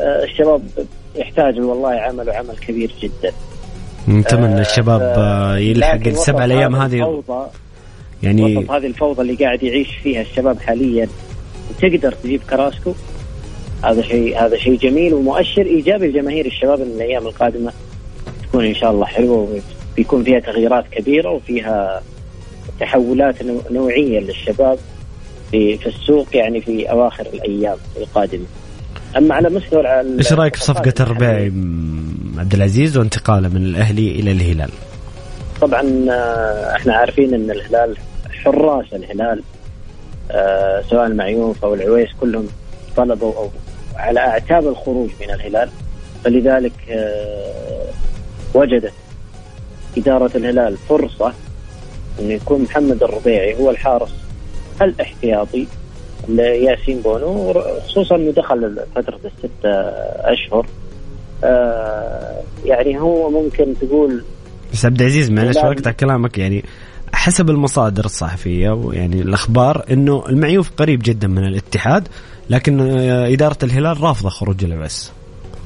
آه الشباب يحتاجوا والله عمل وعمل كبير جدا. نتمنى الشباب آه يلحق السبع الأيام هذه يعني وسط هذه الفوضى اللي قاعد يعيش فيها الشباب حاليا تقدر تجيب كراسكو؟ هذا شيء هذا شيء جميل ومؤشر إيجابي لجماهير الشباب إن الأيام القادمة تكون إن شاء الله حلوة وبيكون فيها تغييرات كبيرة وفيها تحولات نوعية للشباب في في السوق يعني في أواخر الأيام القادمة. أما على مستوى إيش رأيك في صفقة الربيعي عبد العزيز وانتقاله من الأهلي إلى الهلال؟ طبعا آه، إحنا عارفين إن الهلال حراس الهلال. آه، سواء المعيوف أو العويس كلهم طلبوا أو على أعتاب الخروج من الهلال. فلذلك آه، وجدت إدارة الهلال فرصة انه يكون محمد الربيعي هو الحارس الإحتياطي لياسين بونو خصوصا إنه دخل فترة الست أشهر آه يعني هو ممكن تقول بس عبد العزيز معلش وقت كلامك يعني حسب المصادر الصحفية ويعني الأخبار إنه المعيوف قريب جدا من الاتحاد لكن إدارة الهلال رافضة خروج العويس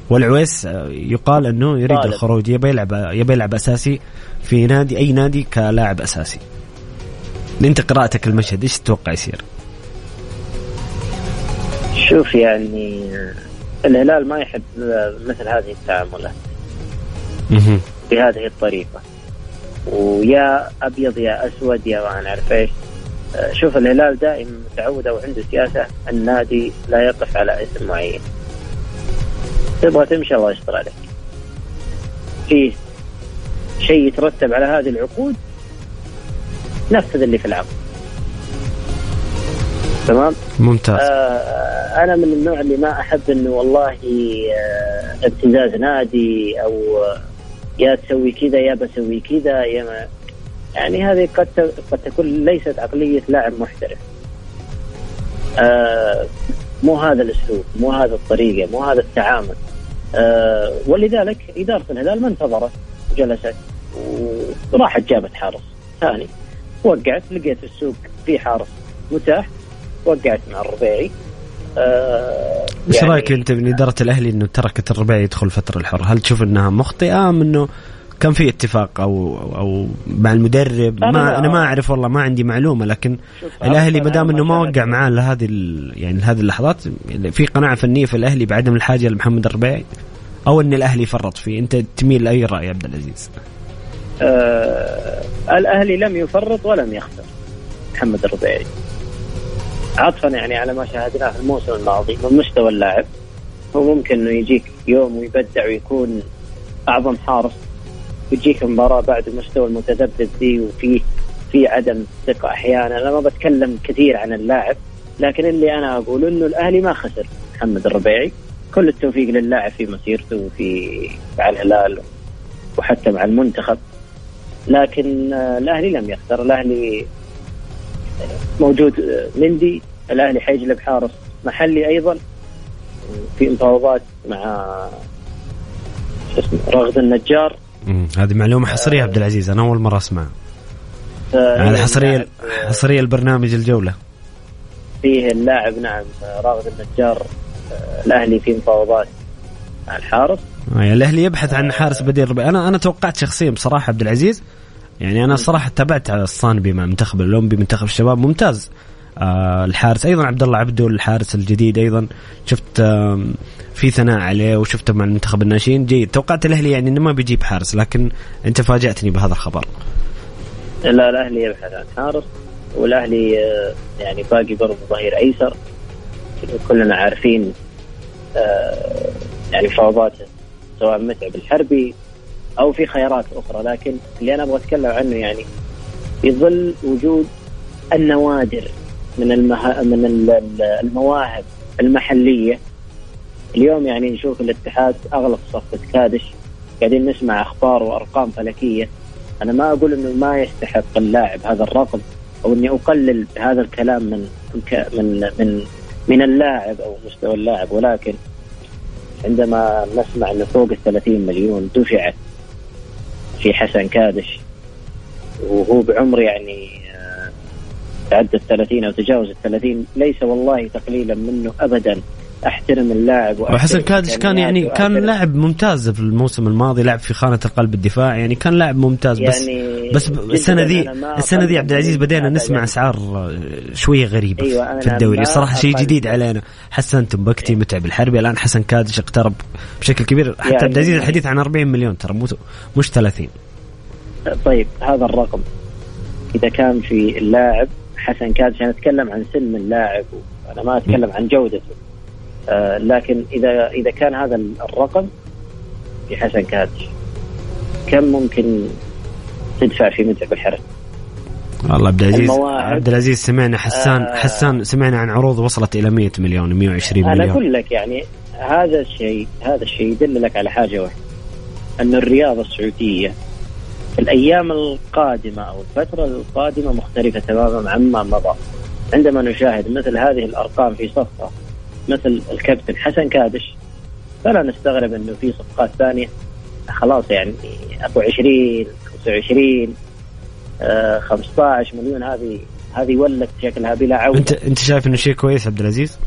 والعويس يقال إنه يريد طالب. الخروج يبي يلعب يبي يلعب أساسي في نادي أي نادي كلاعب أساسي أنت قراءتك المشهد إيش تتوقع يصير؟ شوف يعني الهلال ما يحب مثل هذه التعاملات. بهذه الطريقة. ويا أبيض يا أسود يا ما نعرف إيش. شوف الهلال دائما متعود أو عنده سياسة النادي لا يقف على اسم معين. تبغى تمشي الله يستر عليك. في شيء يترتب على هذه العقود؟ نفذ اللي في العقد. تمام؟ ممتاز. آه أنا من النوع اللي ما أحب إنه والله آه ابتزاز نادي أو آه يا تسوي كذا يا بسوي كذا يا ما. يعني هذه قد قد تكون ليست عقلية لاعب محترف. آه مو هذا الأسلوب مو هذا الطريقة مو هذا التعامل. آه ولذلك إدارة الهلال ما انتظرت وجلست وراحت جابت حارس ثاني. وقعت لقيت السوق في حارس متاح. وقعت مع الربيعي. آه إيش يعني رأيك أنت من إدارة الأهلي إنه تركت الربيعي يدخل الفترة الحره؟ هل تشوف إنها مخطئة أم إنه كان في اتفاق أو أو مع المدرب؟ أنا ما أنا ما أعرف والله ما عندي معلومة لكن الأهلي ما دام إنه ما وقع معاه لهذه يعني لهذه اللحظات في قناعة فنية في الأهلي بعدم الحاجة لمحمد الربيعي؟ أو إن الأهلي فرط فيه؟ أنت تميل لأي رأي يا عبد العزيز؟ آه الأهلي لم يفرط ولم يخسر محمد الربيعي. عطفا يعني على ما شاهدناه في الموسم الماضي من مستوى اللاعب. هو ممكن إنه يجيك يوم ويبدع ويكون أعظم حارس بتجيك مباراة بعد المستوى المتذبذب ذي وفي في عدم ثقة أحيانا. أنا ما بتكلم كثير عن اللاعب لكن اللي أنا أقول إنه الأهلي ما خسر. محمد الربيعي كل التوفيق للاعب في مسيرته وفي مع الهلال وحتى مع المنتخب. لكن آه، الأهلي لم يخسر. الأهلي موجود آه، مندي الاهلي حيجلب حارس محلي أيضا في مفاوضات مع اسمه رغد النجار. هذه معلومة حصرية عبد العزيز أنا أول مرة اسمع هذه حصرية حصرية البرنامج الجولة. فيه اللاعب نعم راغد النجار آه، الأهلي في مفاوضات مع الحارس. يعني الأهلي يبحث عن حارس بديل ربيع. أنا أنا توقعت شخصيا بصراحة عبد العزيز يعني أنا الصراحه تابعت على الصانبي مع منتخب الأولمبي منتخب الشباب ممتاز. آه الحارس أيضا عبد الله عبده الحارس الجديد أيضا. شفت آه في ثناء عليه وشفته مع المنتخب الناشئين. جيد. توقعت الأهلي يعني إنه ما بيجيب حارس لكن أنت فاجأتني بهذا الخبر. لا الأهلي يبحث عن حارس والأهلي آه يعني باقي برضه ظهير أيسر. كلنا عارفين آه يعني فوضاته سواء متعب الحربي أو في خيارات أخرى لكن اللي أنا أبغى أتكلم عنه يعني في ظل وجود النوادر من المه... من المواهب المحلية. اليوم يعني نشوف الاتحاد أغلق صفقة كادش قاعدين نسمع أخبار وأرقام فلكية. أنا ما أقول إنه ما يستحق اللاعب هذا الرقم أو إني أقلل هذا الكلام من من من من اللاعب أو مستوى اللاعب ولكن عندما نسمع انه فوق ال 30 مليون دفعت في حسن كادش. وهو بعمر يعني آه، تعدى ال 30 أو تجاوز ال 30 ليس والله تقليلا منه ابدا. أحترم اللاعب وحسن كادش كان يعني كان لاعب ممتاز في الموسم الماضي لعب في خانة القلب الدفاع يعني كان لاعب ممتاز بس يعني بس السنة ذي السنة ذي عبد العزيز بدينا نسمع أسعار شوية غريبة أيوة في الدوري. صراحة شيء جديد علينا. حسن تنبكتي إيه. متعب الحربي. الآن حسن كادش اقترب بشكل كبير. حتى يعني عبد العزيز الحديث عن 40 مليون ترى مش 30 طيب هذا الرقم. إذا كان في اللاعب حسن كادش أنا أتكلم عن سن اللاعب أنا ما أتكلم عن جودته. آه لكن إذا إذا كان هذا الرقم في حسن كادش كم ممكن تدفع في متعب الحرس والله عبد العزيز عبد العزيز سمعنا حسان آه. حسان سمعنا عن عروض وصلت إلى 100 مليون 120 مليون أنا أقول لك يعني هذا الشيء هذا الشيء يدللك على حاجة واحدة أن الرياضة السعودية الأيام القادمة أو الفترة القادمة مختلفة تماما عما مضى. عندما نشاهد مثل هذه الأرقام في صفقة مثل الكابتن حسن كادش فلا نستغرب إنه في صفقات ثانية. خلاص يعني ابو 20 25 آه 15 مليون هذه هذه ولت شكلها بلا عودة. انت أنت شايف إنه شيء كويس عبد العزيز؟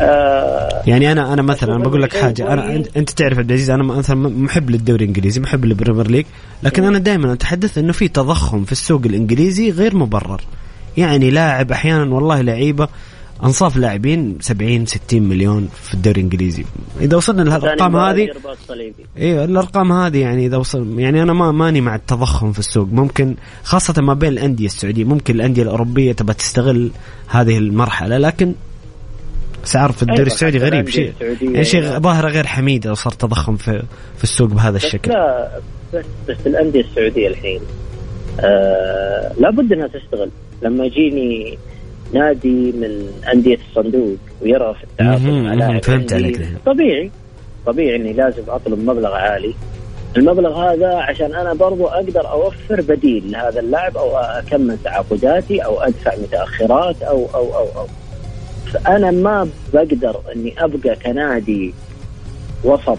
آه يعني أنا أنا مثلا بقول لك حاجة أنا أنت تعرف عبد العزيز أنا مثلا محب للدوري الإنجليزي محب لل Premier League لكن أنا دائما أتحدث إنه في تضخم في السوق الإنجليزي غير مبرر. يعني لاعب أحيانا والله لعيبة انصاف لاعبين 70 60 مليون في الدوري الإنجليزي. إذا وصلنا للأرقام هذه أيوه الأرقام هذه يعني إذا وصل يعني أنا ما ماني مع التضخم في السوق. ممكن خاصة ما بين الأندية السعودية ممكن الأندية الأوروبية تبى تستغل هذه المرحلة لكن اسعار في الدوري أيوة السعودي غريب. شيء يعني شيء ظاهرة غير حميدة صار تضخم في في السوق بهذا الشكل. لا بس بس الأندية السعودية الحين آه لابد إنها تشتغل. لما يجيني نادي من أندية الصندوق ويرى في التعاقد مع لاعب فهمت عليك طبيعي طبيعي إني لازم أطلب مبلغ عالي. المبلغ هذا عشان أنا برضو أقدر أوفر بديل لهذا اللاعب أو أكمل تعاقداتي أو أدفع متأخرات أو أو أو أو. فأنا ما بقدر إني أبقى كنادي وسط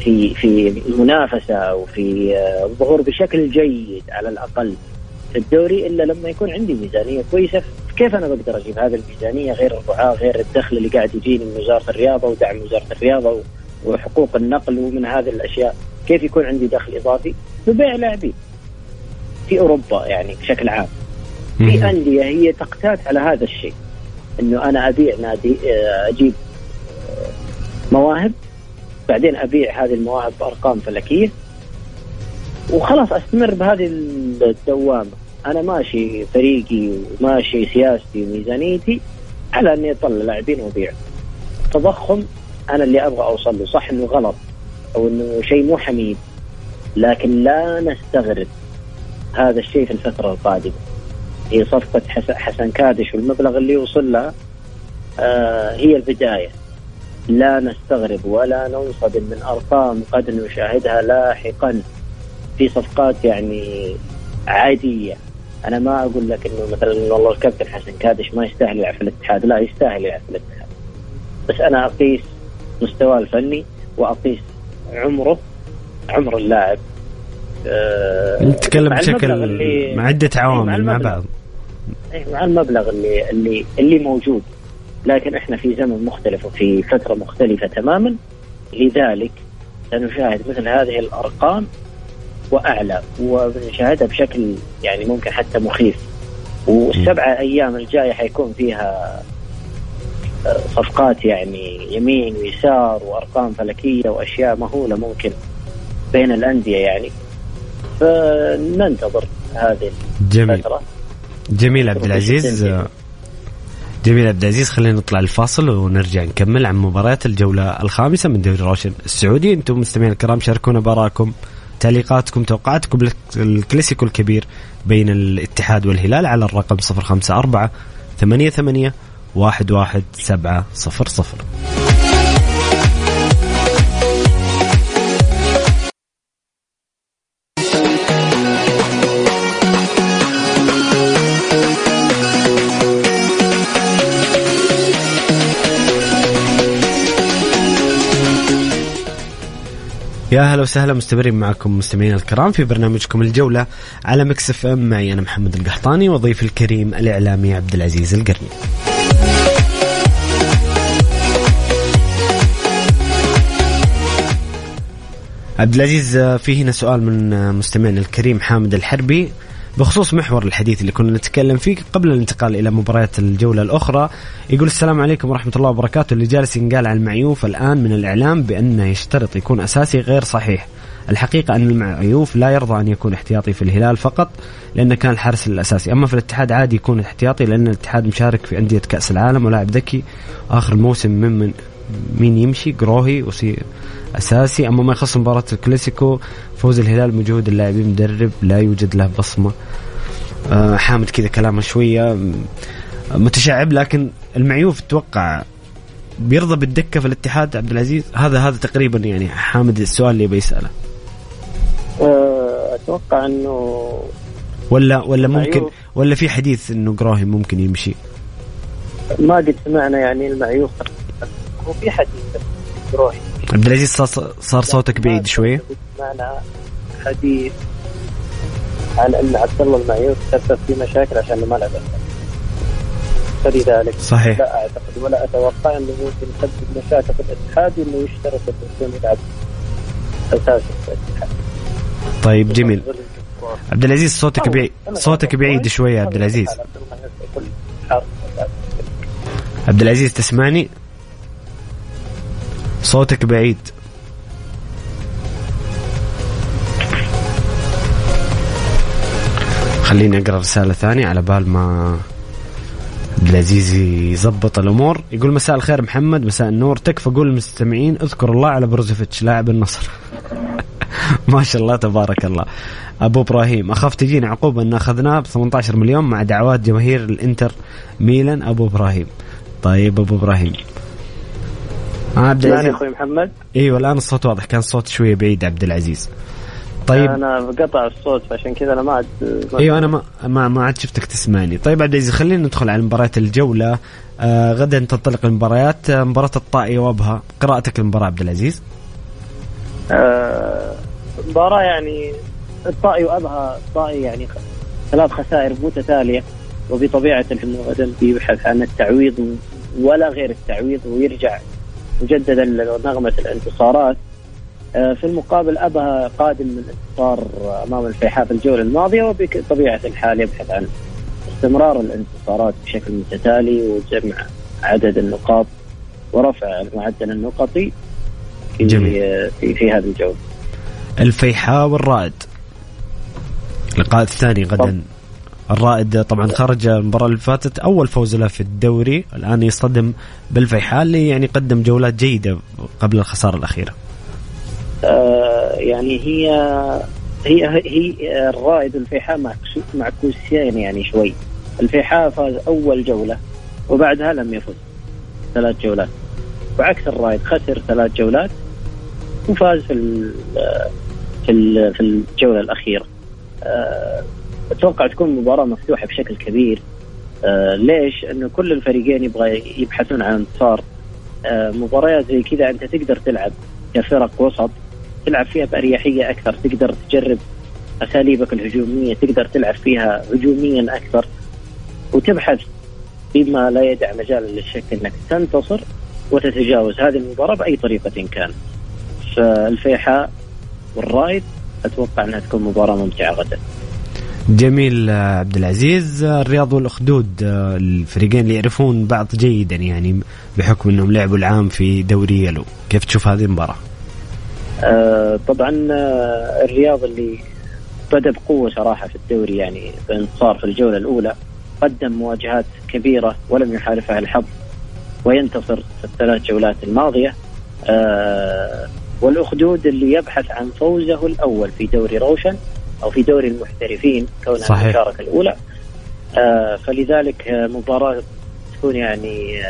في في منافسه أو في ظهور بشكل جيد على الأقل في الدوري إلا لما يكون عندي ميزانية كويسة. كيف أنا بقدر أجيب هذه الميزانية غير الرعاة غير الدخل اللي قاعد يجيني من وزارة الرياضة ودعم وزارة الرياضة وحقوق النقل ومن هذه الأشياء؟ كيف يكون عندي دخل إضافي؟ ببيع لاعبين في أوروبا يعني بشكل عام. في أندية هي تقتات على هذا الشيء. إنه أنا أبيع نادي آه، أجيب آه، مواهب بعدين أبيع هذه المواهب بأرقام فلكية وخلاص أستمر بهذه الدوامة. أنا ماشي فريقي وماشي سياستي وميزانيتي على أني أطلع لاعبين وأبيع. تضخم أنا اللي أبغى أوصل له. صح إنه غلط أو إنه شيء مو حميد لكن لا نستغرب هذا الشيء في الفترة القادمة. هي صفقة حسن كادش والمبلغ اللي وصل لها آه هي البداية. لا نستغرب ولا ننصدم من أرقام قد نشاهدها لاحقا في صفقات يعني عادية. أنا ما أقول لك إنه مثلا والله الكابتن حسن كادش ما يستاهل يلعب في الاتحاد. لا يستاهل يلعب في الاتحاد. بس أنا أقيس مستواه الفني وأقيس عمره عمر اللاعب. أه نتكلم بشكل مع عدة عوامل مع بعض. إيه، مع المبلغ اللي اللي اللي موجود. لكن إحنا في زمن مختلف وفي فترة مختلفة تماما. لذلك سنشاهد مثل هذه الأرقام وأعلى وبنشاهدها بشكل يعني ممكن حتى مخيف. والسبعة أيام الجاية حيكون فيها آه، صفقات يعني يمين ويسار وأرقام فلكية وأشياء مهولة ممكن بين الأندية يعني. فننتظر هذه جميل. الفترة. جميل عبد العزيز. جميل عبد العزيز خلينا نطلع الفاصل ونرجع نكمل عن مباريات الجولة الخامسة من دوري روشن السعودي. أنتم مستمعين الكرام شاركونا براكم تعليقاتكم توقعاتكم للكلاسيكو الكبير بين الاتحاد والهلال على الرقم 054 88 11700 يا هلا وسهلا مستمرين معكم مستمعينا الكرام في برنامجكم الجولة على مكسف ام. معي أنا محمد القحطاني وضيف الكريم الإعلامي عبد العزيز القرني. عبد العزيز في هنا سؤال من مستمعنا الكريم حامد الحربي. بخصوص محور الحديث اللي كنا نتكلم فيه قبل الانتقال إلى مباريات الجولة الأخرى يقول السلام عليكم ورحمة الله وبركاته. اللي جالس ينقال عن المعيوف الآن من الإعلام بأنه يشترط يكون أساسي غير صحيح. الحقيقة أن المعيوف لا يرضى أن يكون احتياطي في الهلال فقط لأنه كان الحارس الأساسي. أما في الاتحاد عادي يكون احتياطي لأن الاتحاد مشارك في أندية كأس العالم ولاعب ذكي. آخر الموسم من, من مين يمشي؟ قروهي وسي أساسي. أما ما يخص مباراة الكلاسيكو فوز الهلال مجهود اللاعبين مدرب لا يوجد له بصمة. آه حامد كذا كلامه شوية متشعب لكن المعيوف أتوقع بيرضى بالدكة في الاتحاد عبد العزيز هذا هذا تقريبا يعني حامد السؤال اللي بيساله آه، أتوقع إنه ولا ولا ممكن ولا في حديث إنه قراهي ممكن يمشي؟ ما قد سمعنا يعني المعيوف. وفي حديث قراهي عبد العزيز صار صوتك بعيد شوي معنا حديث عن أن عبد الله المعيوف سبب في مشاكل عشان ما لعب فلذلك صحيح. لا أعتقد ولا أتوقع انه ممكن يسبب مشاكل في الاتحاد انه يشترط يكون يلعب اساسي في الاتحاد. طيب جميل. عبد العزيز صوتك بعيد صوتك بعيد شوي يا عبد العزيز. عبد العزيز تسمعني؟ صوتك بعيد. خليني أقرأ رسالة ثانية على بال ما عبد العزيز يظبط الأمور. يقول مساء الخير محمد مساء النور. تكفى قول للمستمعين اذكر الله على بروزوفيتش لاعب النصر. ما شاء الله تبارك الله. أبو إبراهيم أخاف تجيني عقوبة أن اخذناه ب 18 مليون مع دعوات جماهير الإنتر ميلان. أبو إبراهيم. طيب أبو إبراهيم. عبد العزيز. أخوي محمد. إيوه الآن الصوت واضح كان الصوت شوية بعيد عبد العزيز. طيب. أنا قطع الصوت فعشان كذا أنا ما عاد أيوه أنا ما ما, ما عاد شفتك تسمعني. طيب عبد العزيز خلينا ندخل على مباريات الجولة. آه غدا تنطلق المباريات. آه مباراة الطائي وابها. قراءتك للمباراة عبد العزيز. آه مباراة يعني الطائي وابها. الطائي يعني ثلاث خسائر متتالية وبطبيعه انه غدا بيبحث عن التعويض ولا غير التعويض ويرجع مجددا لنغمة الانتصارات. آه، في المقابل أبها قادم من انتصار أمام الفيحاء في الجولة الماضية وبطبيعة الحال يبحث عن استمرار الانتصارات بشكل متتالي وجمع عدد النقاط ورفع المعدل النقطي في جميل. في, في هذه الجولة. الفيحاء والرائد. اللقاء الثاني غدا. الرائد طبعا خرج المباراة اللي فاتت أول فوز له في الدوري الآن يصطدم بالفيحاء اللي يعني قدم جولات جيدة قبل الخسارة الأخيرة. آه يعني هي هي هي الرائد والفيحاء معكوسين يعني شوي. الفيحاء فاز أول جولة وبعدها لم يفز. ثلاث جولات. وعكس الرائد خسر ثلاث جولات وفاز في في في الجولة الأخيرة. آه، أتوقع تكون مباراه مفتوحة بشكل كبير. آه ليش؟ إنه كل الفريقين يبغى يبحثون عن انتصار. آه مباريات زي كذا أنت تقدر تلعب كفرق وسط. تلعب فيها بأريحية أكثر تقدر تجرب أساليبك الهجومية تقدر تلعب فيها هجوميا أكثر وتبحث بما لا يدع مجال للشك أنك تنتصر وتتجاوز هذه المباراة بأي طريقة كان. فالفيحاء والرايد أتوقع أنها تكون مباراة ممتعة غدا. جميل عبد العزيز الرياض والأخدود الفريقين اللي يعرفون بعض جيدا يعني بحكم إنهم لعبوا العام في دوري يلو كيف تشوف هذه المباراة؟ آه طبعا آه، الرياض اللي بدا بقوة صراحة في الدوري يعني بانتصار في الجولة الأولى قدم مواجهات كبيرة ولم يحالفها الحظ وينتصر في الثلاث جولات الماضية. آه والأخدود اللي يبحث عن فوزه الأول في دوري روشن أو في دوري المحترفين كونها صحيح. المشاركه الأولى. فلذلك مباراة تكون يعني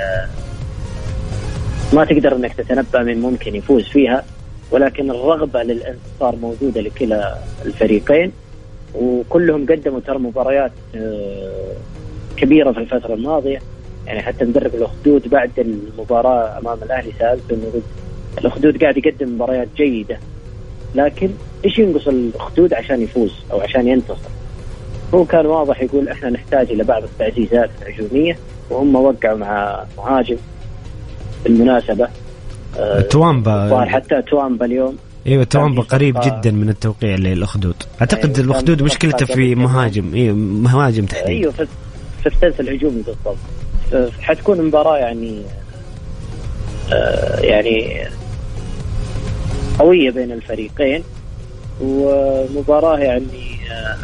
ما تقدر إنك تتنبأ من ممكن يفوز فيها. ولكن الرغبة للإنتصار موجودة لكلا الفريقين وكلهم قدموا ترى مباريات آه كبيرة في الفترة الماضية. يعني حتى مدرب الأخدود بعد المباراة أمام الأهلي سالته انه الأخدود قاعد يقدم مباريات جيدة لكن إيش ينقص الأخدود عشان يفوز أو عشان ينتصر؟ هو كان واضح يقول إحنا نحتاج إلى بعض التعزيزات الهجومية وهم وقعوا مع مهاجم بالمناسبة. آه، توامبا حتى توامبا اليوم. إيوه توامبا قريب جدا من التوقيع للأخدود. أعتقد أيوة الأخدود مشكلته في مهاجم. إيوه مهاجم تحديدا. إيوه في, في الثلث الهجومي بالضبط. حتكون مباراة يعني آه يعني قوية بين الفريقين ومباراة يعني آه،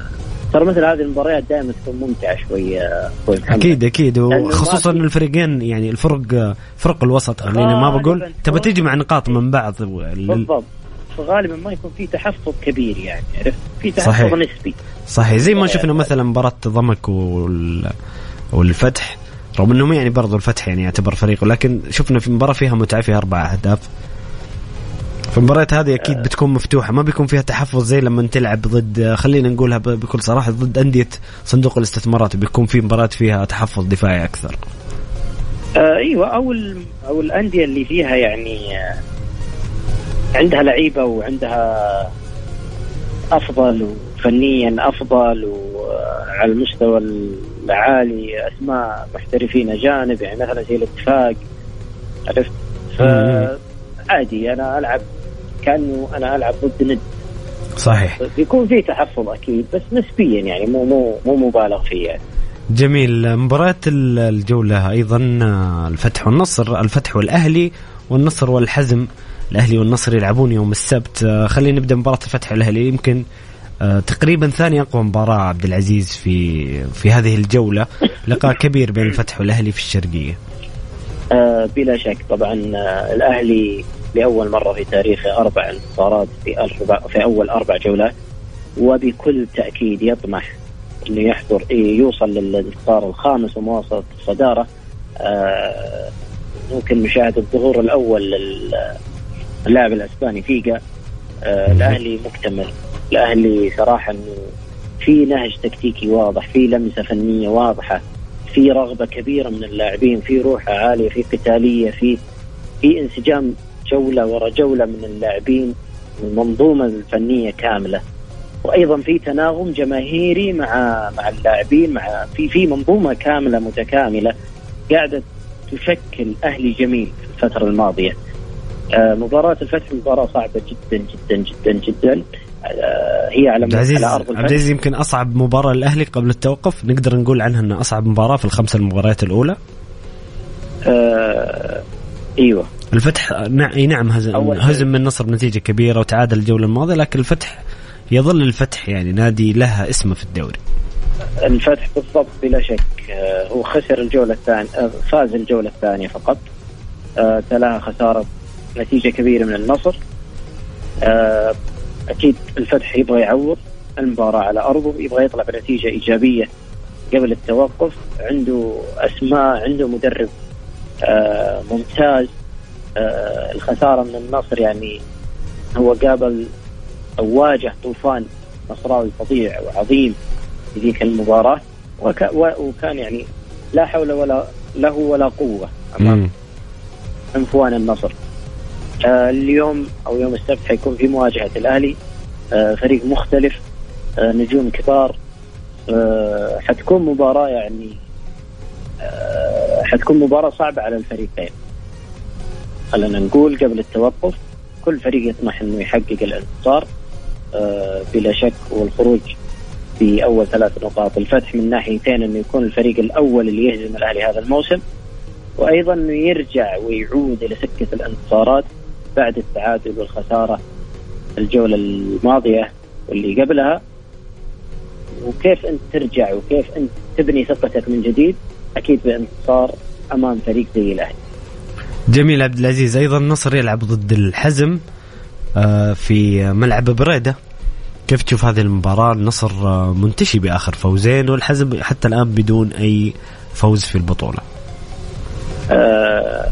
ترى مثل هذه المباريات دائما تكون ممتعة شوية أكيد أكيد. وخصوصا الفريقين يعني الفرق فرق الوسط خليني آه ما بقول تبى تجمع نقاط من بعض بالضبط. فغالبا ما يكون في تحفظ كبير يعني عرفت؟ في تحفظ صحيح. نسبي. صحيح. زي ما شفنا مثلا مباراة ضمك وال... والفتح. رغم إنهم يعني برضو الفتح يعني يعتبر فريق ولكن شفنا في مباراة فيها متعة فيها أربع أهداف. فالمباريات هذه أكيد آه. بتكون مفتوحة. ما بيكون فيها تحفظ زي لما تلعب ضد خلينا نقولها بكل صراحة ضد أندية صندوق الاستثمارات. بيكون في مباريات فيها تحفظ دفاعي أكثر. آه إيوه أو أو الأندية اللي فيها يعني آه عندها لعيبة وعندها أفضل وفنيا أفضل وعلى المستوى العالي أسماء محترفين أجانب يعني مثلا زي الاتفاق عرفت؟ عادي أنا ألعب كانه أنا ألعب ضد ند. صحيح. بيكون في تحفظ أكيد بس نسبيا يعني مو مو مو مبالغ فيه يعني. جميل. مباراة الجولة أيضا الفتح والنصر الفتح والأهلي والنصر والحزم. الأهلي والنصر يلعبون يوم السبت. خلينا نبدأ مباراة الفتح والأهلي. يمكن آه، تقريبا ثاني أقوى مباراة عبد العزيز في في هذه الجولة. لقاء كبير بين الفتح والأهلي في الشرقية. آه بلا شك. طبعا آه لأول مرة في تاريخه أربع انتصارات في أربع في أول أربع جولات وبكل تأكيد يطمح إنه يحضر إيه، يوصل للإنتصار الخامس ومواصلة الصدارة. آه ممكن مشاهده الظهور الأول للاعب الأسباني فيجا. آه الأهلي مكتمل. الأهلي صراحة إنه في نهج تكتيكي واضح في لمسة فنية واضحة في رغبة كبيرة من اللاعبين في روح عالية في قتالية في في انسجام جولة ورا جولة من اللاعبين المنظومة الفنية كاملة وأيضا في تناغم جماهيري مع مع اللاعبين مع في في منظومة كاملة متكاملة قاعدة تشكل أهلي جميل في الفترة الماضية. آه مباراة الفتح مباراة صعبة جدا جدا جدا جدا آه هي على عزيز على أرض عبد العزيز يمكن أصعب مباراة للأهلي قبل التوقف نقدر نقول عنها إنها أصعب مباراة في الخمس المباريات الأولى. إيوه. الفتح نعم هزم هزم من النصر بنتيجه كبيرة وتعادل الجولة الماضية لكن الفتح يظل الفتح يعني نادي لها اسمه في الدوري. الفتح بالضبط بلا شك آه، هو خسر الجولة الثانية آه، فاز الجولة الثانية فقط آه، تلاها خسارة نتيجة كبيرة من النصر. أكيد الفتح يبغى يعوض المباراة على أرضه يبغى يطلع بنتيجة إيجابية قبل التوقف عنده أسماء عنده مدرب ممتاز. آه، الخسارة من النصر يعني هو قابل أو واجه طوفان نصراوي فظيع وعظيم في ذيك المباراة. وكان يعني لا حول ولا له ولا قوة أمام عنفوان النصر. آه اليوم أو يوم السبت حيكون في مواجهة الأهلي. آه فريق مختلف. آه نجوم كبار. آه حتكون مباراة يعني آه حتكون مباراة صعبة على الفريقين. خلينا نقول قبل التوقف كل فريق يطمح إنه يحقق الإنتصار آه بلا شك والخروج في أول ثلاث نقاط الفتح من ناحيتين إنه يكون الفريق الأول اللي يهزم الأهلي هذا الموسم وأيضا إنه يرجع ويعود إلى سكة الإنتصارات بعد التعادل والخسارة الجولة الماضية واللي قبلها. وكيف أنت ترجع وكيف أنت تبني ثقتك من جديد؟ أكيد بانتصار أمام فريق زي الأهلي. جميل عبد العزيز أيضا النصر يلعب ضد الحزم آه، في ملعب بريدة. كيف تشوف هذه المباراة؟ النصر آه، منتشي بآخر فوزين والحزم حتى الآن بدون أي فوز في البطولة. آه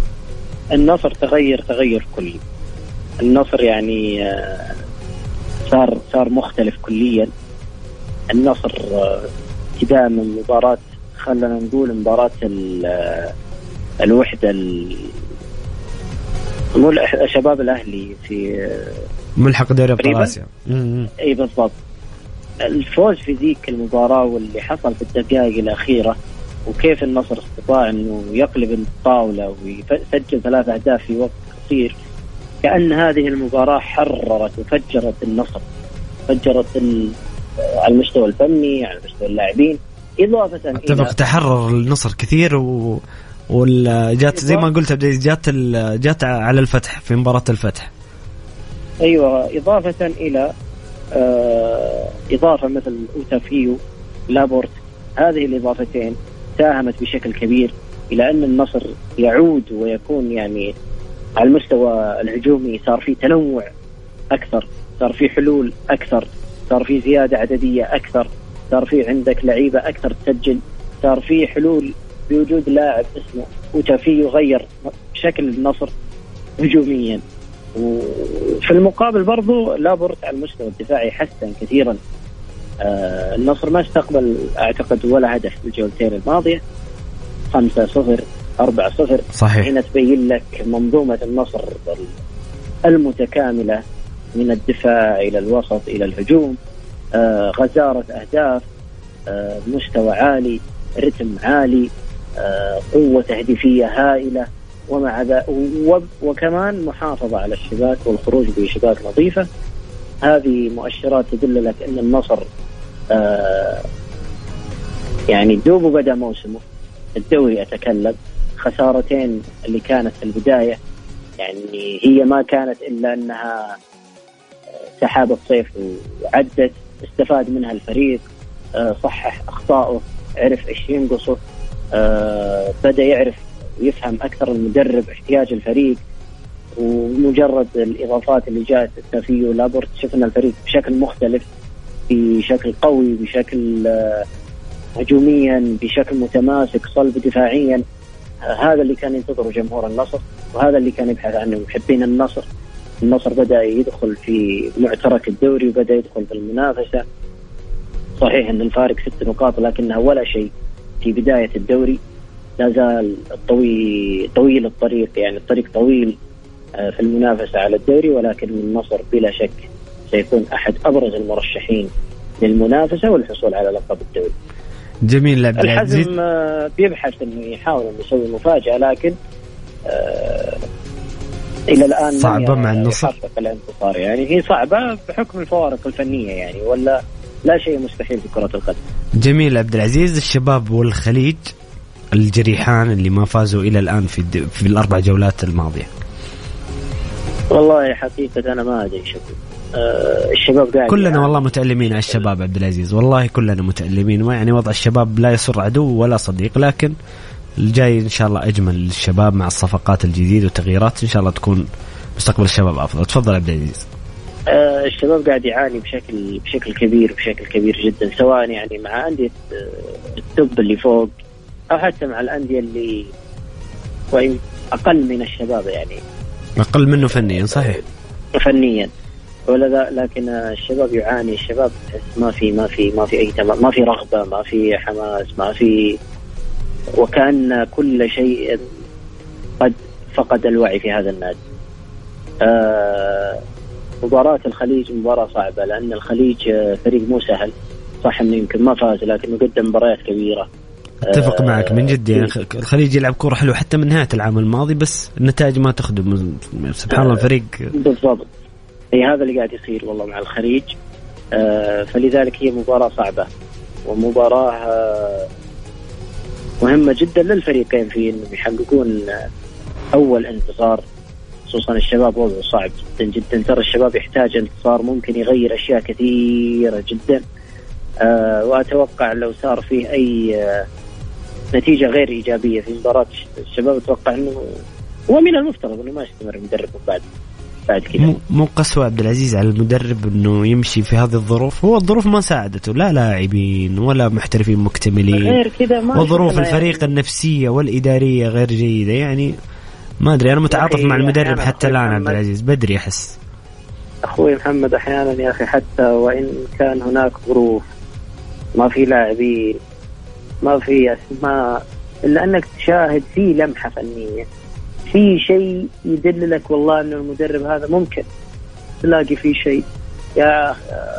النصر تغير تغير كلي النصر يعني آه صار صار مختلف كليا. النصر آه، ابتداء من مباراة خلينا نقول مباراة الوحدة مو شباب الأهلي في ملحق دوري أبطال آسيا. إي بالضبط. الفوز في ذيك المباراة واللي حصل في الدقائق الأخيرة وكيف النصر استطاع إنه يقلب الطاولة ويسجل ثلاث أهداف في وقت قصير كأن هذه المباراة حررت وفجرت النصر فجرت على المستوى الفني على مستوى اللاعبين. إضافة أتفق تحرر النصر كثير و وجات زي ما قلت جات جات على الفتح في مباراة الفتح. أيوه إضافة إلى آه إضافة مثل أوتافيو لابورت هذه الإضافتين ساهمت بشكل كبير إلى أن النصر يعود ويكون يعني على المستوى الهجومي صار في تنوع أكثر صار في حلول أكثر صار في زيادة عددية أكثر. صار في عندك لعيبة أكثر تسجل صار في حلول بوجود لاعب اسمه اوتافيو غير شكل النصر هجوميا. وفي المقابل برضو لابورت على المستوى الدفاعي حسن كثيرا. آه النصر ما استقبل أعتقد ولا هدف في الجولتين الماضية. 5 0 4 0 صحيح. هنا تبين لك منظومة النصر المتكاملة من الدفاع إلى الوسط إلى الهجوم. غزارة أهداف آه مستوى عالي رتم عالي آه قوة تهديفية هائلة ومع وكمان محافظة على الشباك والخروج بشباك نظيفة. هذه مؤشرات تدل لك أن النصر آه يعني دوب بدأ موسمه. الدوري أتكلم. خسارتين اللي كانت في البداية يعني هي ما كانت إلا أنها آه، سحابة صيف وعدت. استفاد منها الفريق آه صحح أخطائه عرف إيش ينقصه آه بدأ يعرف ويفهم أكثر المدرب احتياج الفريق ومجرد الإضافات اللي جاءت تافيو لابورت شفنا الفريق بشكل مختلف بشكل قوي بشكل آه، هجوميا بشكل متماسك صلب دفاعيا. هذا اللي كان ينتظره جمهور النصر وهذا اللي كان يبحث عنه محبين النصر. النصر بدأ يدخل في معترك الدوري وبدأ يدخل في المنافسة. صحيح إن الفارق ست نقاط لكنها ولا شيء في بداية الدوري. لا زال طويل طويل الطريق يعني الطريق طويل آه، في المنافسة على الدوري ولكن النصر بلا شك سيكون أحد أبرز المرشحين للمنافسة والحصول على لقب الدوري. جميل لعب الحزم آه، بيبحث إنه يحاول إنه يسوي مفاجأة لكن آه إلى الآن صعبة مع النصر؟ يحقق الانتصار يعني. هي صعبة بحكم الفوارق الفنية يعني ولا لا شيء مستحيل في كرة القدم. جميل عبد العزيز الشباب والخليج الجريحان اللي ما فازوا إلى الآن في في الأربع جولات الماضية؟ والله حقيقة أنا ما أدري شو. أه الشباب قاعد كلنا يعني والله متألمين على الشباب عبد العزيز والله كلنا متألمين. يعني وضع الشباب لا يسر عدو ولا صديق لكن الجاي إن شاء الله أجمل للشباب مع الصفقات الجديده والتغييرات. إن شاء الله تكون مستقبل الشباب أفضل. تفضل عبد العزيز. آه، الشباب قاعد يعاني بشكل بشكل كبير بشكل كبير جدا سواء يعني مع أندية آه، التوب اللي فوق أو حتى مع الأندية اللي وإن أقل من الشباب يعني. أقل منه فنيا صحيح. فنيا. ولا لكن الشباب يعاني الشباب ما في ما في ما في أي ما في رغبة ما في حماس ما في وكان كل شيء قد فقد الوعي في هذا النادي. آه مباراة الخليج مباراة صعبة لأن الخليج فريق مو سهل. صح إنه يمكن ما فاز لكنه قدم مباريات كبيرة. أتفق آه معك من جد يعني الخليج يلعب كورة حلوة حتى من نهاية العام الماضي بس النتائج ما تخدم. سبحان الله الفريق. بالضبط. هي هذا اللي قاعد يصير والله مع الخليج. آه فلذلك هي مباراة صعبة. ومباراة آه مهمة جدا للفريقين في إنهم يحققون أول انتصار خصوصا الشباب وضعه صعب جدا جدا. ترى الشباب يحتاج انتصار ممكن يغير أشياء كثيرة جدا. آه وأتوقع لو صار فيه أي آه نتيجة غير إيجابية في مباراة الشباب أتوقع إنه ومن المفترض إنه ما يستمر المدرب بعد. بعد كذا. مو قسوة عبد العزيز على المدرب إنه يمشي في هذه الظروف. هو الظروف ما ساعدته. لا لاعبين ولا محترفين مكتملين. غير كذا ما وظروف الفريق يعني. النفسية والإدارية غير جيدة. يعني ما أدري أنا متعاطف مع المدرب حتى الآن عبد العزيز. بدري أحس. أخوي محمد أحيانا يا أخي حتى وإن كان هناك ظروف ما في لاعبين ما في أسماء إلا أنك تشاهد في لمحة فنية. في شيء يدللك والله إنه المدرب هذا ممكن تلاقي فيه شيء. يا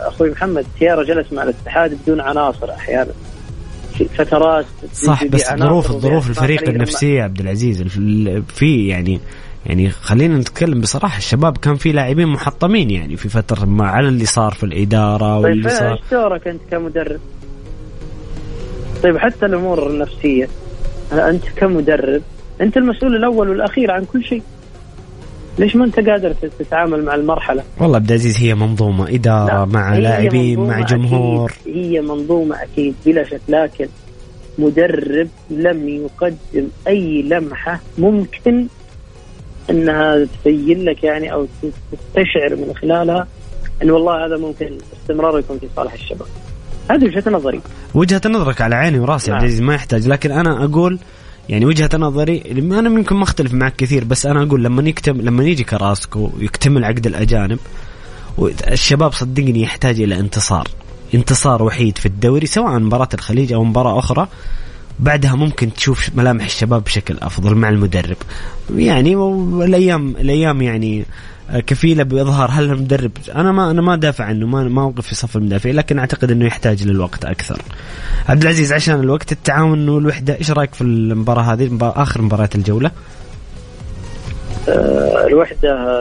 أخوي محمد سيارة جلس مع الاتحاد بدون عناصر أحيانا. في فترات صح بس ظروف ظروف الفريق النفسية عبد العزيز في يعني يعني خلينا نتكلم بصراحة الشباب كان في لاعبين محطمين يعني في فترة ما على اللي صار في الإدارة طيب واللي صار. إيش دورك أنت كمدرب؟ طيب حتى الأمور النفسية أنت كمدرب أنت المسؤول الأول والأخير عن كل شيء ليش ما أنت قادر تتعامل مع المرحلة؟ والله عبد العزيز هي منظومة اداره مع لاعبين مع جمهور أكيد هي منظومة أكيد بلا شك لكن مدرب لم يقدم أي لمحة ممكن إنها تبين لك يعني أو تستشعر من خلالها إن والله هذا ممكن استمرار يكون في صالح الشباب. هذه وجهة نظري. وجهة نظرك على عيني وراسي نعم. عبد العزيز ما يحتاج لكن أنا أقول يعني وجهة نظري أنا يمكن ما اختلف معك كثير بس أنا أقول لما يكتم لما يجي كراسكو ويكتمل عقد الأجانب الشباب صدقني يحتاج إلى انتصار. انتصار وحيد في الدوري سواء مباراة الخليج أو مباراة أخرى بعدها ممكن تشوف ملامح الشباب بشكل أفضل مع المدرب. يعني الأيام الأيام يعني كفيلة باظهار هل المدرب أنا ما أنا ما دافع عنه ما ما أوقف في صف المدافعين لكن أعتقد إنه يحتاج للوقت أكثر. عبد العزيز عشان الوقت التعاون والوحده إيش رأيك في المباراة هذه مباراة آخر مباريات الجولة؟ آه الوحدة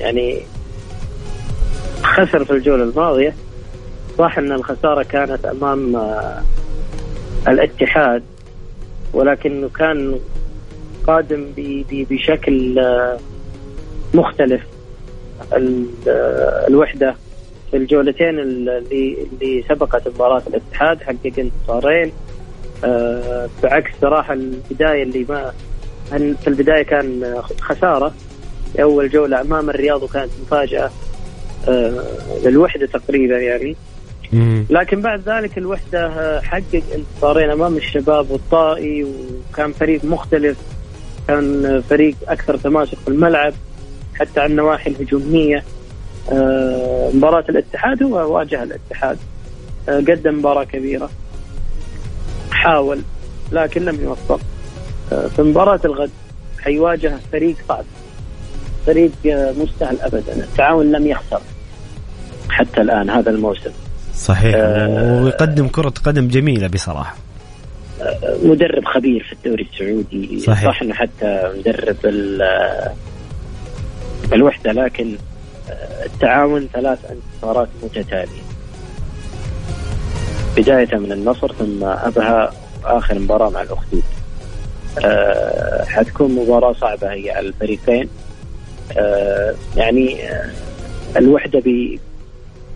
يعني خسر في الجولة الماضية صح إن الخسارة كانت أمام آه الاتحاد ولكنه كان قادم بشكل آه مختلف. الوحدة في الجولتين اللي اللي سبقت مباراة الاتحاد حقق انتصارين أه بعكس صراحة البداية اللي ما في البداية كان خسارة. في أول جولة أمام الرياض وكانت مفاجأة. أه للوحدة تقريبا يعني. لكن بعد ذلك الوحدة حقق انتصارين أمام الشباب والطائي وكان فريق مختلف. كان فريق أكثر تماسك في الملعب. حتى على النواحي الهجومية. آه، مباراة الاتحاد هو واجه الاتحاد. آه، قدم مباراة كبيرة. حاول لكن لم يوفق. آه، في مباراة الغد حيواجه فريق صعب فريق مستهل ابدا. التعاون لم يخسر حتى الآن هذا الموسم. صحيح. آه ويقدم كرة قدم جميلة بصراحة. مدرب خبير في الدوري السعودي. صحيح. صح إنه حتى مدرب الوحدة لكن آه، التعاون ثلاث انتصارات متتالية. بداية من النصر ثم أبها آخر مباراة مع الأخدود. أه حتكون مباراة صعبة هي على الفريقين. أه يعني أه الوحدة بي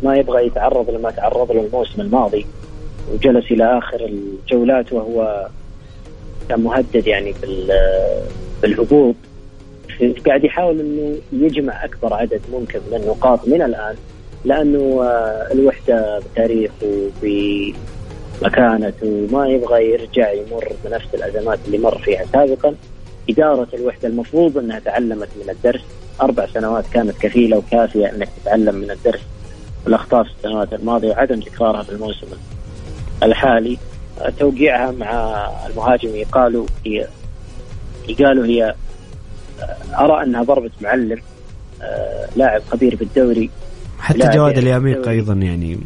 ما يبغى يتعرض لما تعرض له الموسم الماضي وجلس إلى آخر الجولات وهو كان مهدد يعني بالهبوط. قاعد يحاول إنه يجمع أكبر عدد ممكن من النقاط من الآن لأنه آه، الوحدة بتاريخه بمكانته ما يبغى يرجع يمر بنفس الأزمات اللي مر فيها سابقا. إدارة الوحدة المفروض إنها تعلمت من الدرس. أربع سنوات كانت كفيلة وكافية إنك تتعلم من الدرس. الأخطاء في السنوات الماضية وعدم تكرارها في الموسم الحالي. توقيعها مع المهاجم يقالوا هي يقالوا هي أرى أنها ضربه معلم آه، لاعب خبير بالدوري حتى جواد الياميق أيضا يعني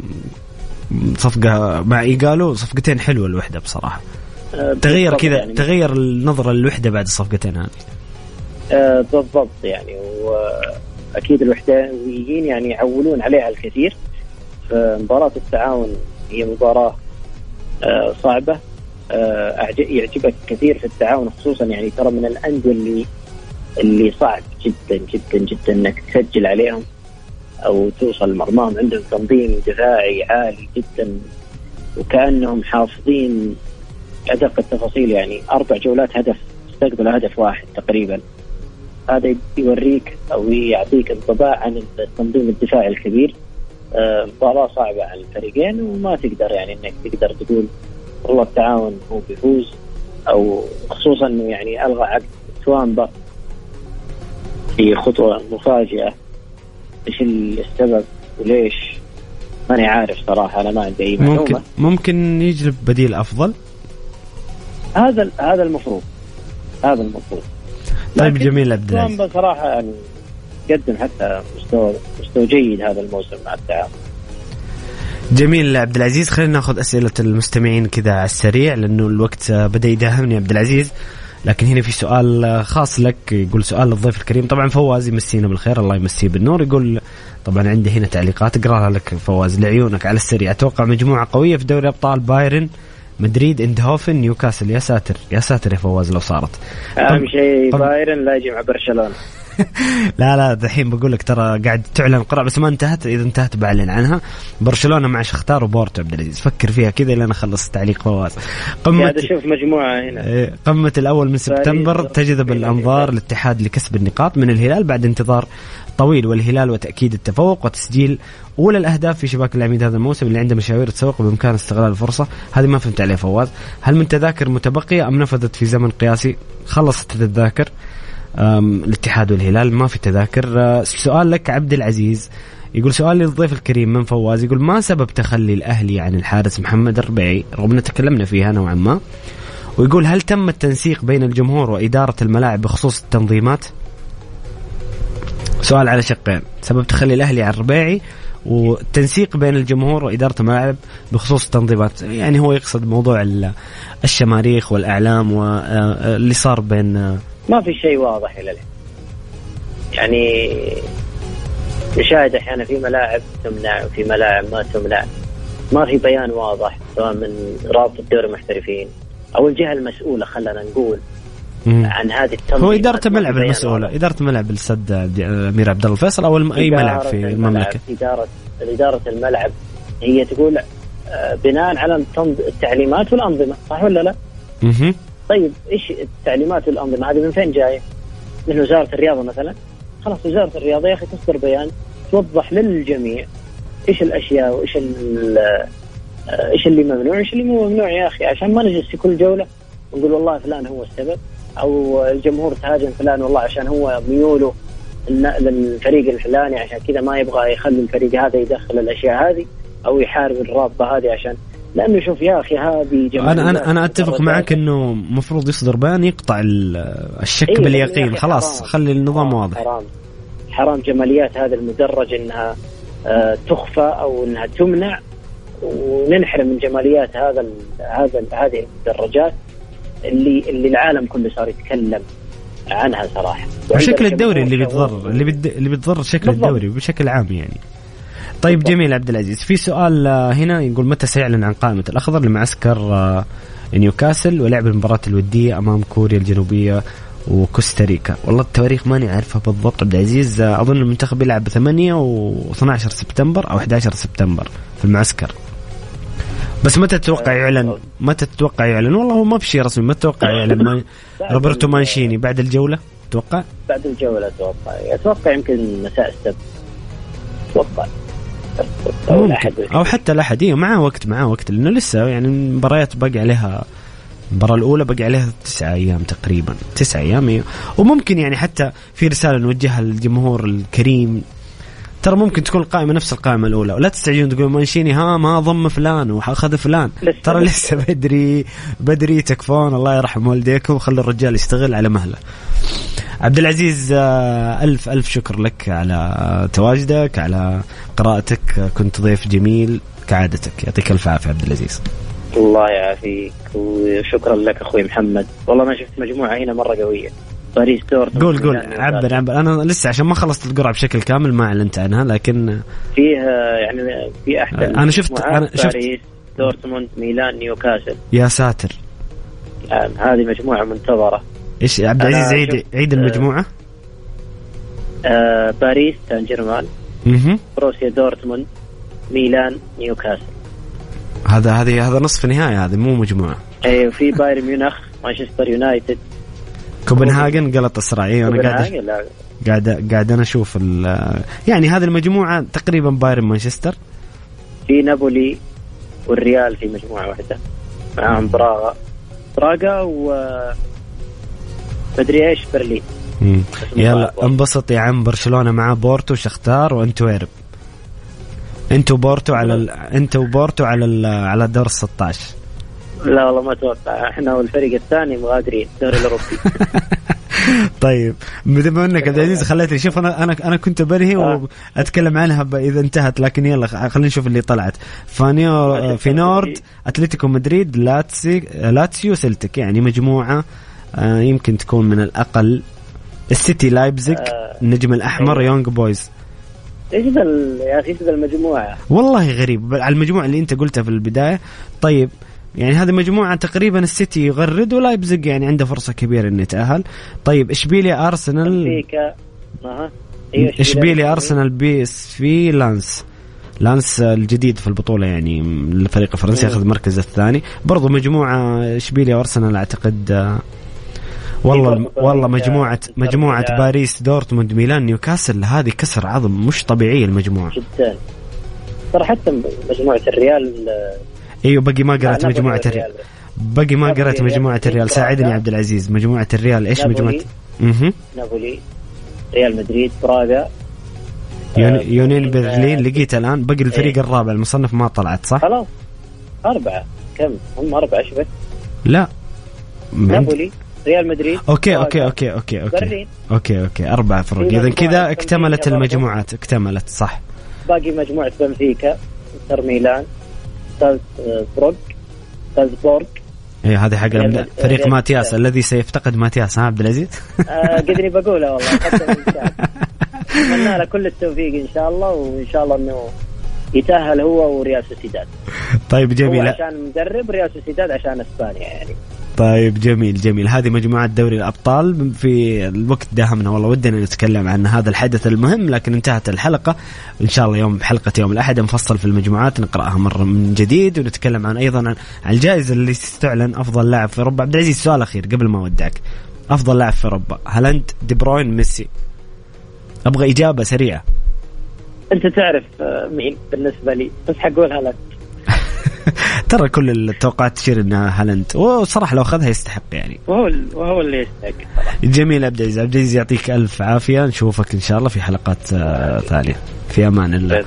صفقة مع إيجالو صفقتين حلوة الوحدة بصراحة. آه، تغير كذا يعني. تغير النظرة للوحدة بعد الصفقتين هذه. آه بالضبط يعني. وأكيد الوحدانيين يعني يعولون عليها الكثير. فمباراة التعاون هي مباراة آه صعبة. آه يعجبك كثير في التعاون خصوصا يعني ترى من الأندية اللي اللي صعب جدا جدا جدا إنك تسجل عليهم أو توصل مرماهم. عندهم تنظيم دفاعي عالي جدا وكأنهم حافظين أدق التفاصيل. يعني أربع جولات هدف استقبلوا هدف واحد تقريبا. هذا يوريك أو يعطيك انطباع عن التنظيم الدفاعي الكبير. آه، مباراة صعبة على الفريقين وما تقدر يعني إنك تقدر تقول والله التعاون هو بيفوز. أو خصوصا إنه يعني ألغى عقد توامبا في خطوة مفاجئة. إيش السبب وليش؟ ماني عارف صراحة أنا ما عندي أي معلومة. ممكن ممكن يجلب بديل أفضل؟ هذا هذا المفروض. هذا المفروض. طيب جميل عبد العزيز. بصراحة يعني قدم حتى مستوى مستوى جيد هذا الموسم مع التعاون. جميل عبد العزيز خلينا ناخذ أسئلة المستمعين كذا على السريع لأنه الوقت بدا يداهمني عبد العزيز. لكن هنا في سؤال خاص لك يقول سؤال للضيف الكريم. طبعا فواز يمسينا بالخير الله يمسيه بالنور. يقول طبعا عندي هنا تعليقات أقراها لك فواز لعيونك على السريع. أتوقع مجموعة قوية في دوري أبطال بايرن مدريد إندهوفن نيوكاسل. يا ساتر يا ساتر يا فواز لو صارت. أهم شيء بايرن لا يجي مع برشلونة. لا لا دحين بقول لك ترى قاعد تعلن قرعه بس ما انتهت. إذا انتهت بعلن عنها. برشلونة مع شختار وبورتو عبد العزيز. فكر فيها كذا لين أخلص تعليق فواز. قمة قاعد أشوف مجموعة هنا. إيه، قمة الأول من سبتمبر تجذب الانظار الاتحاد لكسب النقاط من الهلال بعد انتظار طويل والهلال وتأكيد التفوق وتسجيل أولى الأهداف في شباك العميد هذا الموسم اللي عنده مشاوير تسوق بإمكان استغلال الفرصة. هذه ما فهمت عليه فواز. هل من تذاكر متبقية أم نفذت في زمن قياسي؟ خلصت التذاكر الاتحاد والهلال ما في تذاكر. أه، سؤال لك عبد العزيز. يقول سؤال للضيف الكريم من فواز. يقول ما سبب تخلي الأهلي عن الحارس محمد الربيعي؟ رغم ان تكلمنا فيها نوعا ما. ويقول هل تم التنسيق بين الجمهور وإدارة الملاعب بخصوص التنظيمات؟ سؤال على شقين. سبب تخلي الأهلي عن الربيعي والتنسيق بين الجمهور وإدارة الملاعب بخصوص التنظيمات. يعني هو يقصد موضوع الشماريخ والأعلام واللي آه، صار بين ما في شيء واضح إلى الآن. يعني نشاهد أحيانا في ملاعب تمنع وفي ملاعب ما تمنع. ما في بيان واضح سواء من رابطه دوري المحترفين أو الجهة المسؤولة خلينا نقول عن هذه التنظيم هو إدارة الملعب المسؤولة إدارة الملعب السد أمير عبد الله الفيصل أو أي ملعب في المملكة؟ إدارة إدارة الملعب هي تقول آه، بناء على التعليمات والأنظمة صح ولا لا؟ طيب إيش التعليمات والانظمه هذه من فين جاية؟ من وزارة الرياضة مثلا؟ خلاص وزارة الرياضة يا أخي تصدر بيان توضح للجميع إيش الأشياء وإيش إيش اللي ممنوع وإيش اللي مو ممنوع يا أخي عشان ما نجلس في كل جولة ونقول والله فلان هو السبب أو الجمهور تهاجم فلان والله عشان هو ميوله للفريق الفلاني عشان كذا ما يبغى يخلي الفريق هذا يدخل الأشياء هذه أو يحارب الرابطة هذه عشان لأنه شوف يا أخي هذه أنا أنا أنا أتفق معك إنه المفروض يصدر بيان يقطع الشك إيه باليقين. خلاص حرام. خلي النظام واضح. حرام. حرام جماليات هذا المدرج إنها آه تخفى أو إنها تمنع. وننحرم من جماليات هذا هذا هذه المدرجات اللي اللي العالم كله صار يتكلم عنها صراحة. وشكل الدوري اللي بيتضرر اللي اللي بيتضرر شكل بالضبط. الدوري بشكل عام يعني. طيب جميل عبد العزيز. في سؤال آه، هنا يقول متى سيعلن عن قائمة الأخضر؟ لمعسكر آه، نيوكاسل ولعب المباراة الودية أمام كوريا الجنوبية وكوستاريكا والله التواريخ ماني عارفها بالضبط عبد العزيز. آه، أظن المنتخب يلعب 8 و12 سبتمبر أو 11 سبتمبر في المعسكر. بس متى تتوقع يعلن؟ متى تتوقع يعلن؟ والله هو ما في شيء رسمي. متى تتوقع يعلن؟ روبرتو مانشيني بعد الجولة تتوقع؟ بعد الجولة أتوقع. أتوقع يمكن مساء السبت. أتوقع. أو الاحد أو حتى الاحد أيوه معاه وقت معاه وقت. لأنه لسه يعني المباريات باقي عليها المباراة الأولى باقي عليها تسعة أيام تقريبا. تسعة أيام أيوة. وممكن يعني حتى في رسالة نوجهها للجمهور الكريم. ترى ممكن تكون القائمة نفس القائمة الأولى. ولا تستعجلون تقول مانشيني ها ما ضم فلان وأخذ فلان. لسه ترى لسه بدري بدري تكفون. الله يرحم والديكم وخلي الرجال يشتغل على مهله. عبد العزيز آه، ألف ألف شكر لك على تواجدك على قراءتك. كنت ضيف جميل كعادتك. يعطيك ألف عافية عبد العزيز الله يعافيك وشكرا لك أخوي محمد. والله ما شفت مجموعة هنا مرة قوية. باريس دورتموند قول قول. عبر عبر. أنا لسه عشان ما خلصت القرعة بشكل كامل ما أعلنت عنها لكن فيه يعني في احد أنا شفت أنا شفت باريس دورتموند ميلان نيوكاسل. يا ساتر. يعني هذه مجموعة منتظرة. إيش عبد العزيز عيد عيد المجموعة؟ آه باريس سان جيرمان. بروسيا دورتموند ميلان نيوكاسل. هذا هذه هذا نصف نهائي هذه مو مجموعة. اي وفي بايرن ميونخ مانشستر يونايتد. كوبنهاجن غلطة سراي أنا قاعد قاعد قاعد أنا أشوف يعني هذه المجموعة تقريبا بايرن مانشستر. في نابولي والريال في مجموعة واحدة. معاهم براغا. براغا و مدري إيش برلين يلا انبسط يا عم برشلونة مع بورتو شختار وانتويرب أنتوا بورتو على ال... أنتوا بورتو على ال... على دور 16 لا والله ما أتوقع. إحنا والفريق الثاني مغادرين الدوري الأوروبي. طيب بما إنك عبد العزيز خليتني شوف أنا أنا أنا كنت برهي آه. وأتكلم عنها إذا انتهت لكن يلا خلينا نشوف اللي طلعت. فاينورد أتلتيكو مدريد لاتسي لاتسيو سلتك يعني مجموعة آه يمكن تكون من الأقل. السيتي لايبزيج آه. النجم الأحمر. يونغ بويز. إيش ذا يا أخي إيش ذا المجموعة؟ والله غريب. على المجموعة اللي أنت قلتها في البداية. طيب يعني هذه مجموعة تقريبا السيتي يغرد ولايبزيج يعني عنده فرصة كبيرة إنه يتأهل. طيب اشبيليا أرسنال؟ بنفيكا أيوة اشبيليا أرسنال؟ PSV لانس. لانس الجديد في البطولة يعني الفريق الفرنسي ياخذ المركز الثاني. برضو مجموعة اشبيليا وارسنال أعتقد والله والله مجموعة مجموعة باريس دورتموند ميلان نيوكاسل هذه كسر عظم مش طبيعية المجموعة. جدا. ترى حتى مجموعة الريال أيوه باقي ما قرأت مجموعة الريال. باقي ما قرأت مجموعة الريال. ساعدني يا عبد العزيز. مجموعة الريال إيش مجموعة؟ أها نابولي. ريال مدريد براغا. يونيون برلين لقيت الآن باقي الفريق إيه. الرابع. المصنف ما طلعت صح؟ خلاص. أربعة. كم؟ هم أربعة شبك لا. نابولي. ريال مدريد okay okay okay okay okay. برلين. okay okay أربع فرق اذا كذا اكتملت المجموعات اكتملت صح. باقي مجموعة بنفيكا إنتر ميلان سالزبورغ سالزبورغ. اي هذه حق فريق ماتياس الذي سيفتقد ماتياس ها عبد العزيز؟ آه قدري بقولها والله أتمنى له كل التوفيق إن شاء الله وإن شاء الله إنه يتأهل هو وريال سوسيداد. طيب جميل. عشان مدرب ريال سوسيداد عشان إسبانيا يعني. طيب جميل جميل. هذه مجموعة دوري الأبطال. في الوقت داهمنا والله ودنا نتكلم عن هذا الحدث المهم لكن انتهت الحلقة. إن شاء الله يوم حلقة يوم الأحد نفصل في المجموعات نقرأها مرة من جديد ونتكلم عن أيضا عن الجائزة اللي تستعلن أفضل لاعب في أوروبا. عبد العزيز سؤال أخير قبل ما أودعك. أفضل لاعب في أوروبا هالاند دي بروين ميسي؟ أبغى إجابة سريعة. أنت تعرف آه، مين بالنسبة لي؟ بس حقول هالاند ترى كل التوقعات تشير إنها هالاند. وصراحة لو أخذها يستحق يعني. وهو وهو اللي يستحق. جميل عبد العزيز. عبد العزيز يعطيك ألف عافية. نشوفك إن شاء الله في حلقات آه، ثانية. في أمان الله.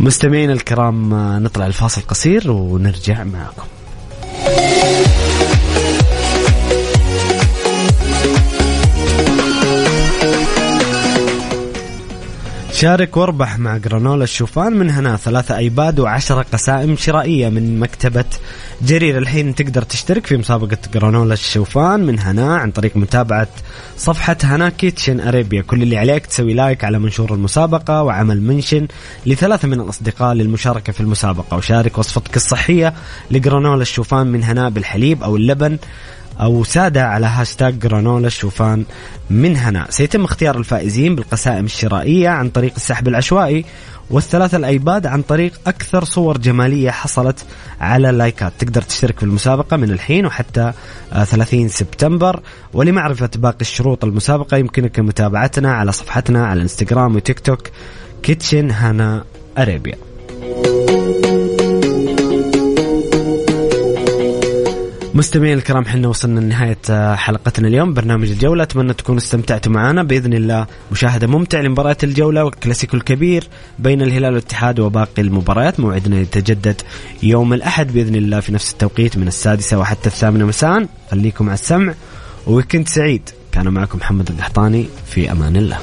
مستمعينا الكرام آه، نطلع الفاصل قصير ونرجع معكم. شارك واربح مع جرانولا الشوفان من هنا. ثلاثة أيباد وعشرة قسائم شرائية من مكتبة جرير. الحين تقدر تشترك في مسابقة جرانولا الشوفان من هنا عن طريق متابعة صفحة Hana Kitchen Arabia. كل اللي عليك تسوي like على منشور المسابقة وعمل mention لثلاثة من الأصدقاء للمشاركة في المسابقة. وشارك وصفتك الصحية لجرانولا الشوفان من هنا بالحليب أو اللبن. أو سادة على هاشتاج جرانولا الشوفان من هنا. سيتم اختيار الفائزين بالقسائم الشرائية عن طريق السحب العشوائي والثلاثة الأيباد عن طريق أكثر صور جمالية حصلت على لايكات. تقدر تشترك في المسابقة من الحين وحتى 30 سبتمبر. ولمعرفة باقي الشروط المسابقة يمكنك متابعتنا على صفحتنا على الانستغرام وتيك توك Kitchen Hana Arabia. مستمعين الكرام حنا وصلنا لنهاية آه، حلقتنا اليوم برنامج الجولة. أتمنى تكونوا استمتعتوا معنا. بإذن الله مشاهدة ممتع لمباريات الجولة والكلاسيكو الكبير بين الهلال والاتحاد وباقي المباريات. موعدنا يتجدد يوم الأحد بإذن الله في نفس التوقيت من السادسة وحتى الثامنة مساء. خليكم على السمع. وويكند سعيد. كان معكم محمد القحطاني. في أمان الله.